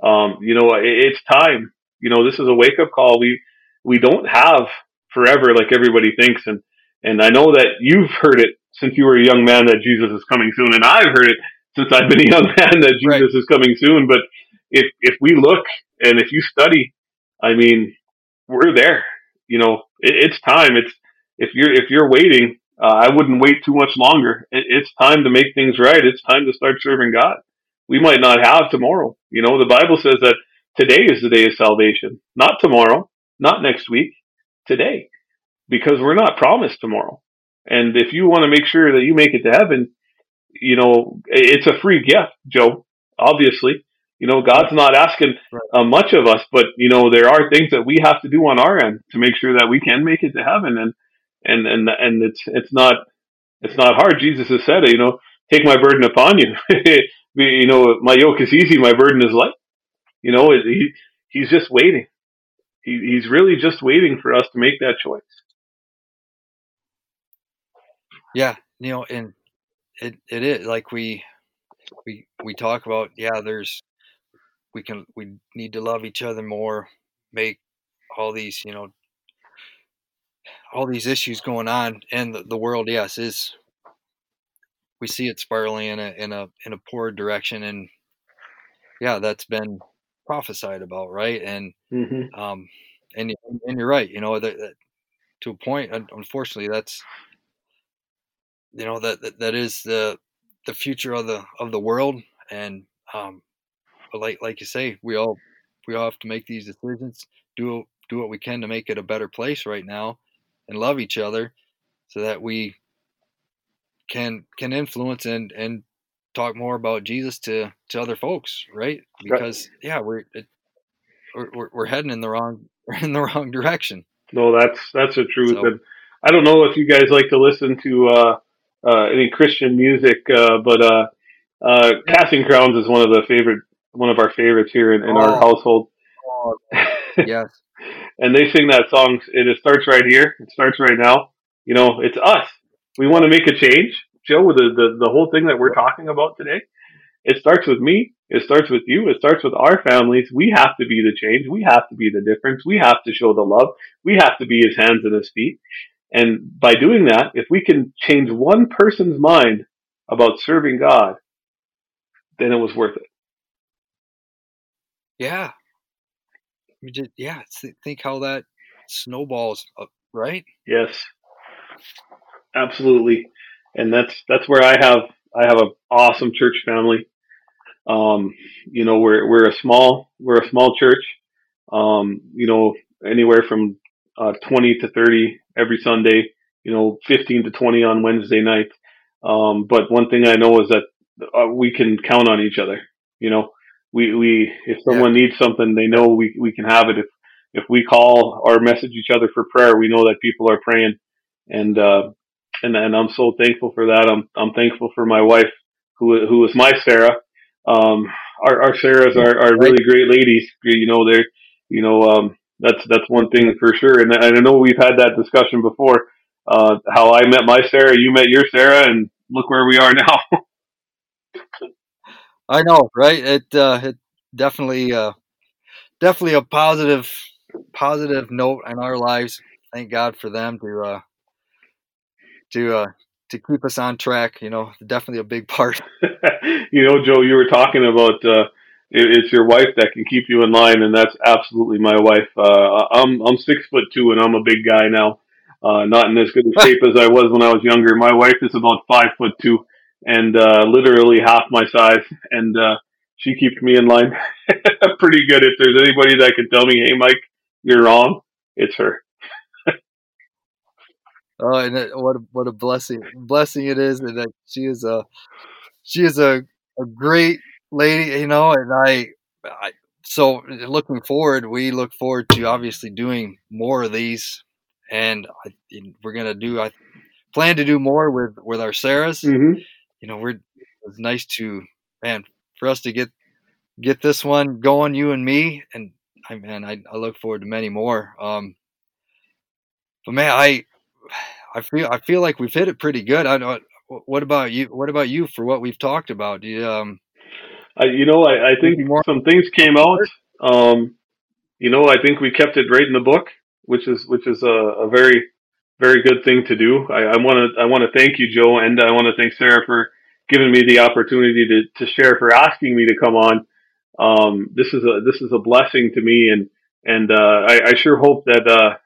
Um, you know, it's time. You know, this is a wake up call. We we don't have forever like everybody thinks, and and I know that you've heard it since you were a young man that Jesus is coming soon, and I've heard it since I've been a young man that Jesus right. is coming soon. But if if we look and if you study, I mean, we're there. You know, it, it's time. It's if you're if you're waiting, uh, I wouldn't wait too much longer. It, it's time to make things right. It's time to start serving God. We might not have tomorrow. You know, the Bible says that today is the day of salvation, not tomorrow, not next week, today, because we're not promised tomorrow. And if you want to make sure that you make it to heaven, you know, it's a free gift, Joe, obviously. You know, God's not asking uh, much of us, but you know, there are things that we have to do on our end to make sure that we can make it to heaven. And, and, and, and it's, it's not, it's not hard. Jesus has said it, you know, take my burden upon you. you know, my yoke is easy, my burden is light. You know, he, he's just waiting. He, he's really just waiting for us to make that choice. Yeah, you know, and it it is like we we we talk about. Yeah, there's we can we need to love each other more. Make all these you know all these issues going on, and the, the world, yes, is we see it spiraling in a in a in a poor direction, and yeah, that's been prophesied about, right? And mm-hmm. um, and and you're right. You know that, that to a point. Unfortunately, that's you know that, that that is the the future of the of the world and um but like like you say we all we all have to make these decisions do do what we can to make it a better place right now and love each other so that we can can influence and and talk more about Jesus to to other folks right because right. yeah we're, it, we're we're heading in the wrong in the wrong direction no that's that's the truth so, and I don't know if you guys like to listen to uh uh, any Christian music, uh, but uh, uh, Casting Crowns is one of the favorite, one of our favorites here in, in oh. our household. Oh, yes. and they sing that song. And it starts right here. It starts right now. You know, it's us. We want to make a change, Joe. With the, the the whole thing that we're talking about today, it starts with me. It starts with you. It starts with our families. We have to be the change. We have to be the difference. We have to show the love. We have to be his hands and his feet. And by doing that, if we can change one person's mind about serving God, then it was worth it. Yeah. Just, yeah. Think how that snowballs, right? Yes. Absolutely. And that's that's where I have I have an awesome church family. Um, you know, we're we're a small we're a small church. Um, you know, anywhere from uh, 20 to 30 every Sunday, you know, 15 to 20 on Wednesday night. Um, but one thing I know is that uh, we can count on each other. You know, we, we, if someone yeah. needs something, they know we, we can have it. If, if we call or message each other for prayer, we know that people are praying. And, uh, and, and I'm so thankful for that. I'm, I'm thankful for my wife who, who is my Sarah. Um, our, our Sarahs are, are really great ladies. You know, they're, you know, um, that's that's one thing for sure. And, I know we've had that discussion before. Uh, how I met my Sarah, you met your Sarah, and look where we are now. I know, right? It uh, it definitely uh, definitely a positive positive note in our lives. Thank God for them to uh, to uh, to keep us on track. You know, definitely a big part. you know, Joe, you were talking about uh, it's your wife that can keep you in line, and that's absolutely my wife. Uh, I'm I'm six foot two, and I'm a big guy now. Uh, not in as good a shape as I was when I was younger. My wife is about five foot two, and uh, literally half my size, and uh, she keeps me in line pretty good. If there's anybody that can tell me, "Hey, Mike, you're wrong," it's her. oh, and what a, what a blessing blessing it is, and that she is a she is a a great lady, you know, and I, I so looking forward, we look forward to obviously doing more of these, and I, we're gonna do. I plan to do more with with our Sarahs. Mm-hmm. You know, we're it's nice to man for us to get get this one going, you and me, and I man, I, I look forward to many more. Um, but man, I I feel I feel like we've hit it pretty good. I don't. What about you? What about you for what we've talked about? You, um, I, you know, I, I think some things came out. Um, you know, I think we kept it right in the book, which is which is a, a very very good thing to do. I want to I want to thank you, Joe, and I want to thank Sarah for giving me the opportunity to, to share, for asking me to come on. Um, this is a this is a blessing to me, and and uh, I, I, sure hope that uh,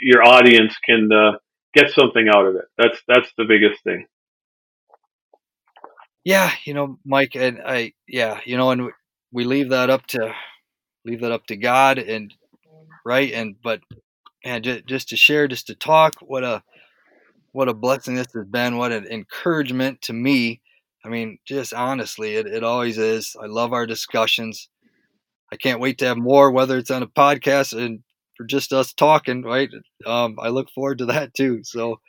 your audience can uh, get something out of it. That's that's the biggest thing. Yeah, you know, Mike, and I, yeah, you know, and we leave that up to leave that up to God, and right, and but and just, just to share, just to talk, what a what a blessing this has been, what an encouragement to me. I mean, just honestly, it, it always is. I love our discussions. I can't wait to have more, whether it's on a podcast and for just us talking, right? Um, I look forward to that too. So,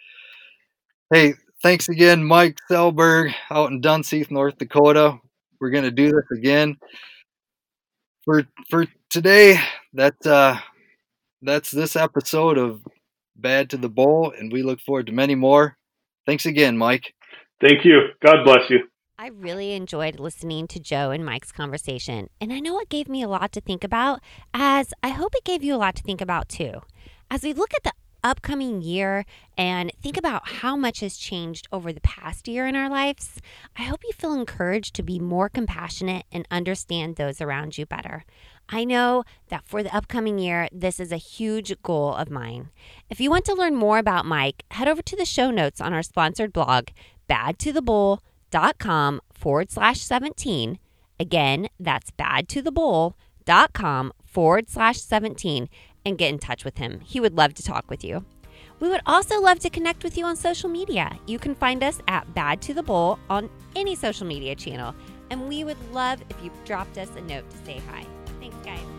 hey, thanks again, Mike Selberg out in Dunseith, North Dakota. We're gonna do this again. For for today, that's uh that's this episode of Bad to the Bowl, and we look forward to many more. Thanks again, Mike. Thank you. God bless you. I really enjoyed listening to Joe and Mike's conversation, and I know it gave me a lot to think about, as I hope it gave you a lot to think about too. As we look at the upcoming year and think about how much has changed over the past year in our lives, I hope you feel encouraged to be more compassionate and understand those around you better. I know that for the upcoming year, this is a huge goal of mine. If you want to learn more about Mike, head over to the show notes on our sponsored blog, badtothebowl.com forward slash 17. Again, that's badtothebowl.com forward slash 17 and get in touch with him. He would love to talk with you. We would also love to connect with you on social media. You can find us at Bad to the Bowl on any social media channel, and we would love if you dropped us a note to say hi. Thanks, guys.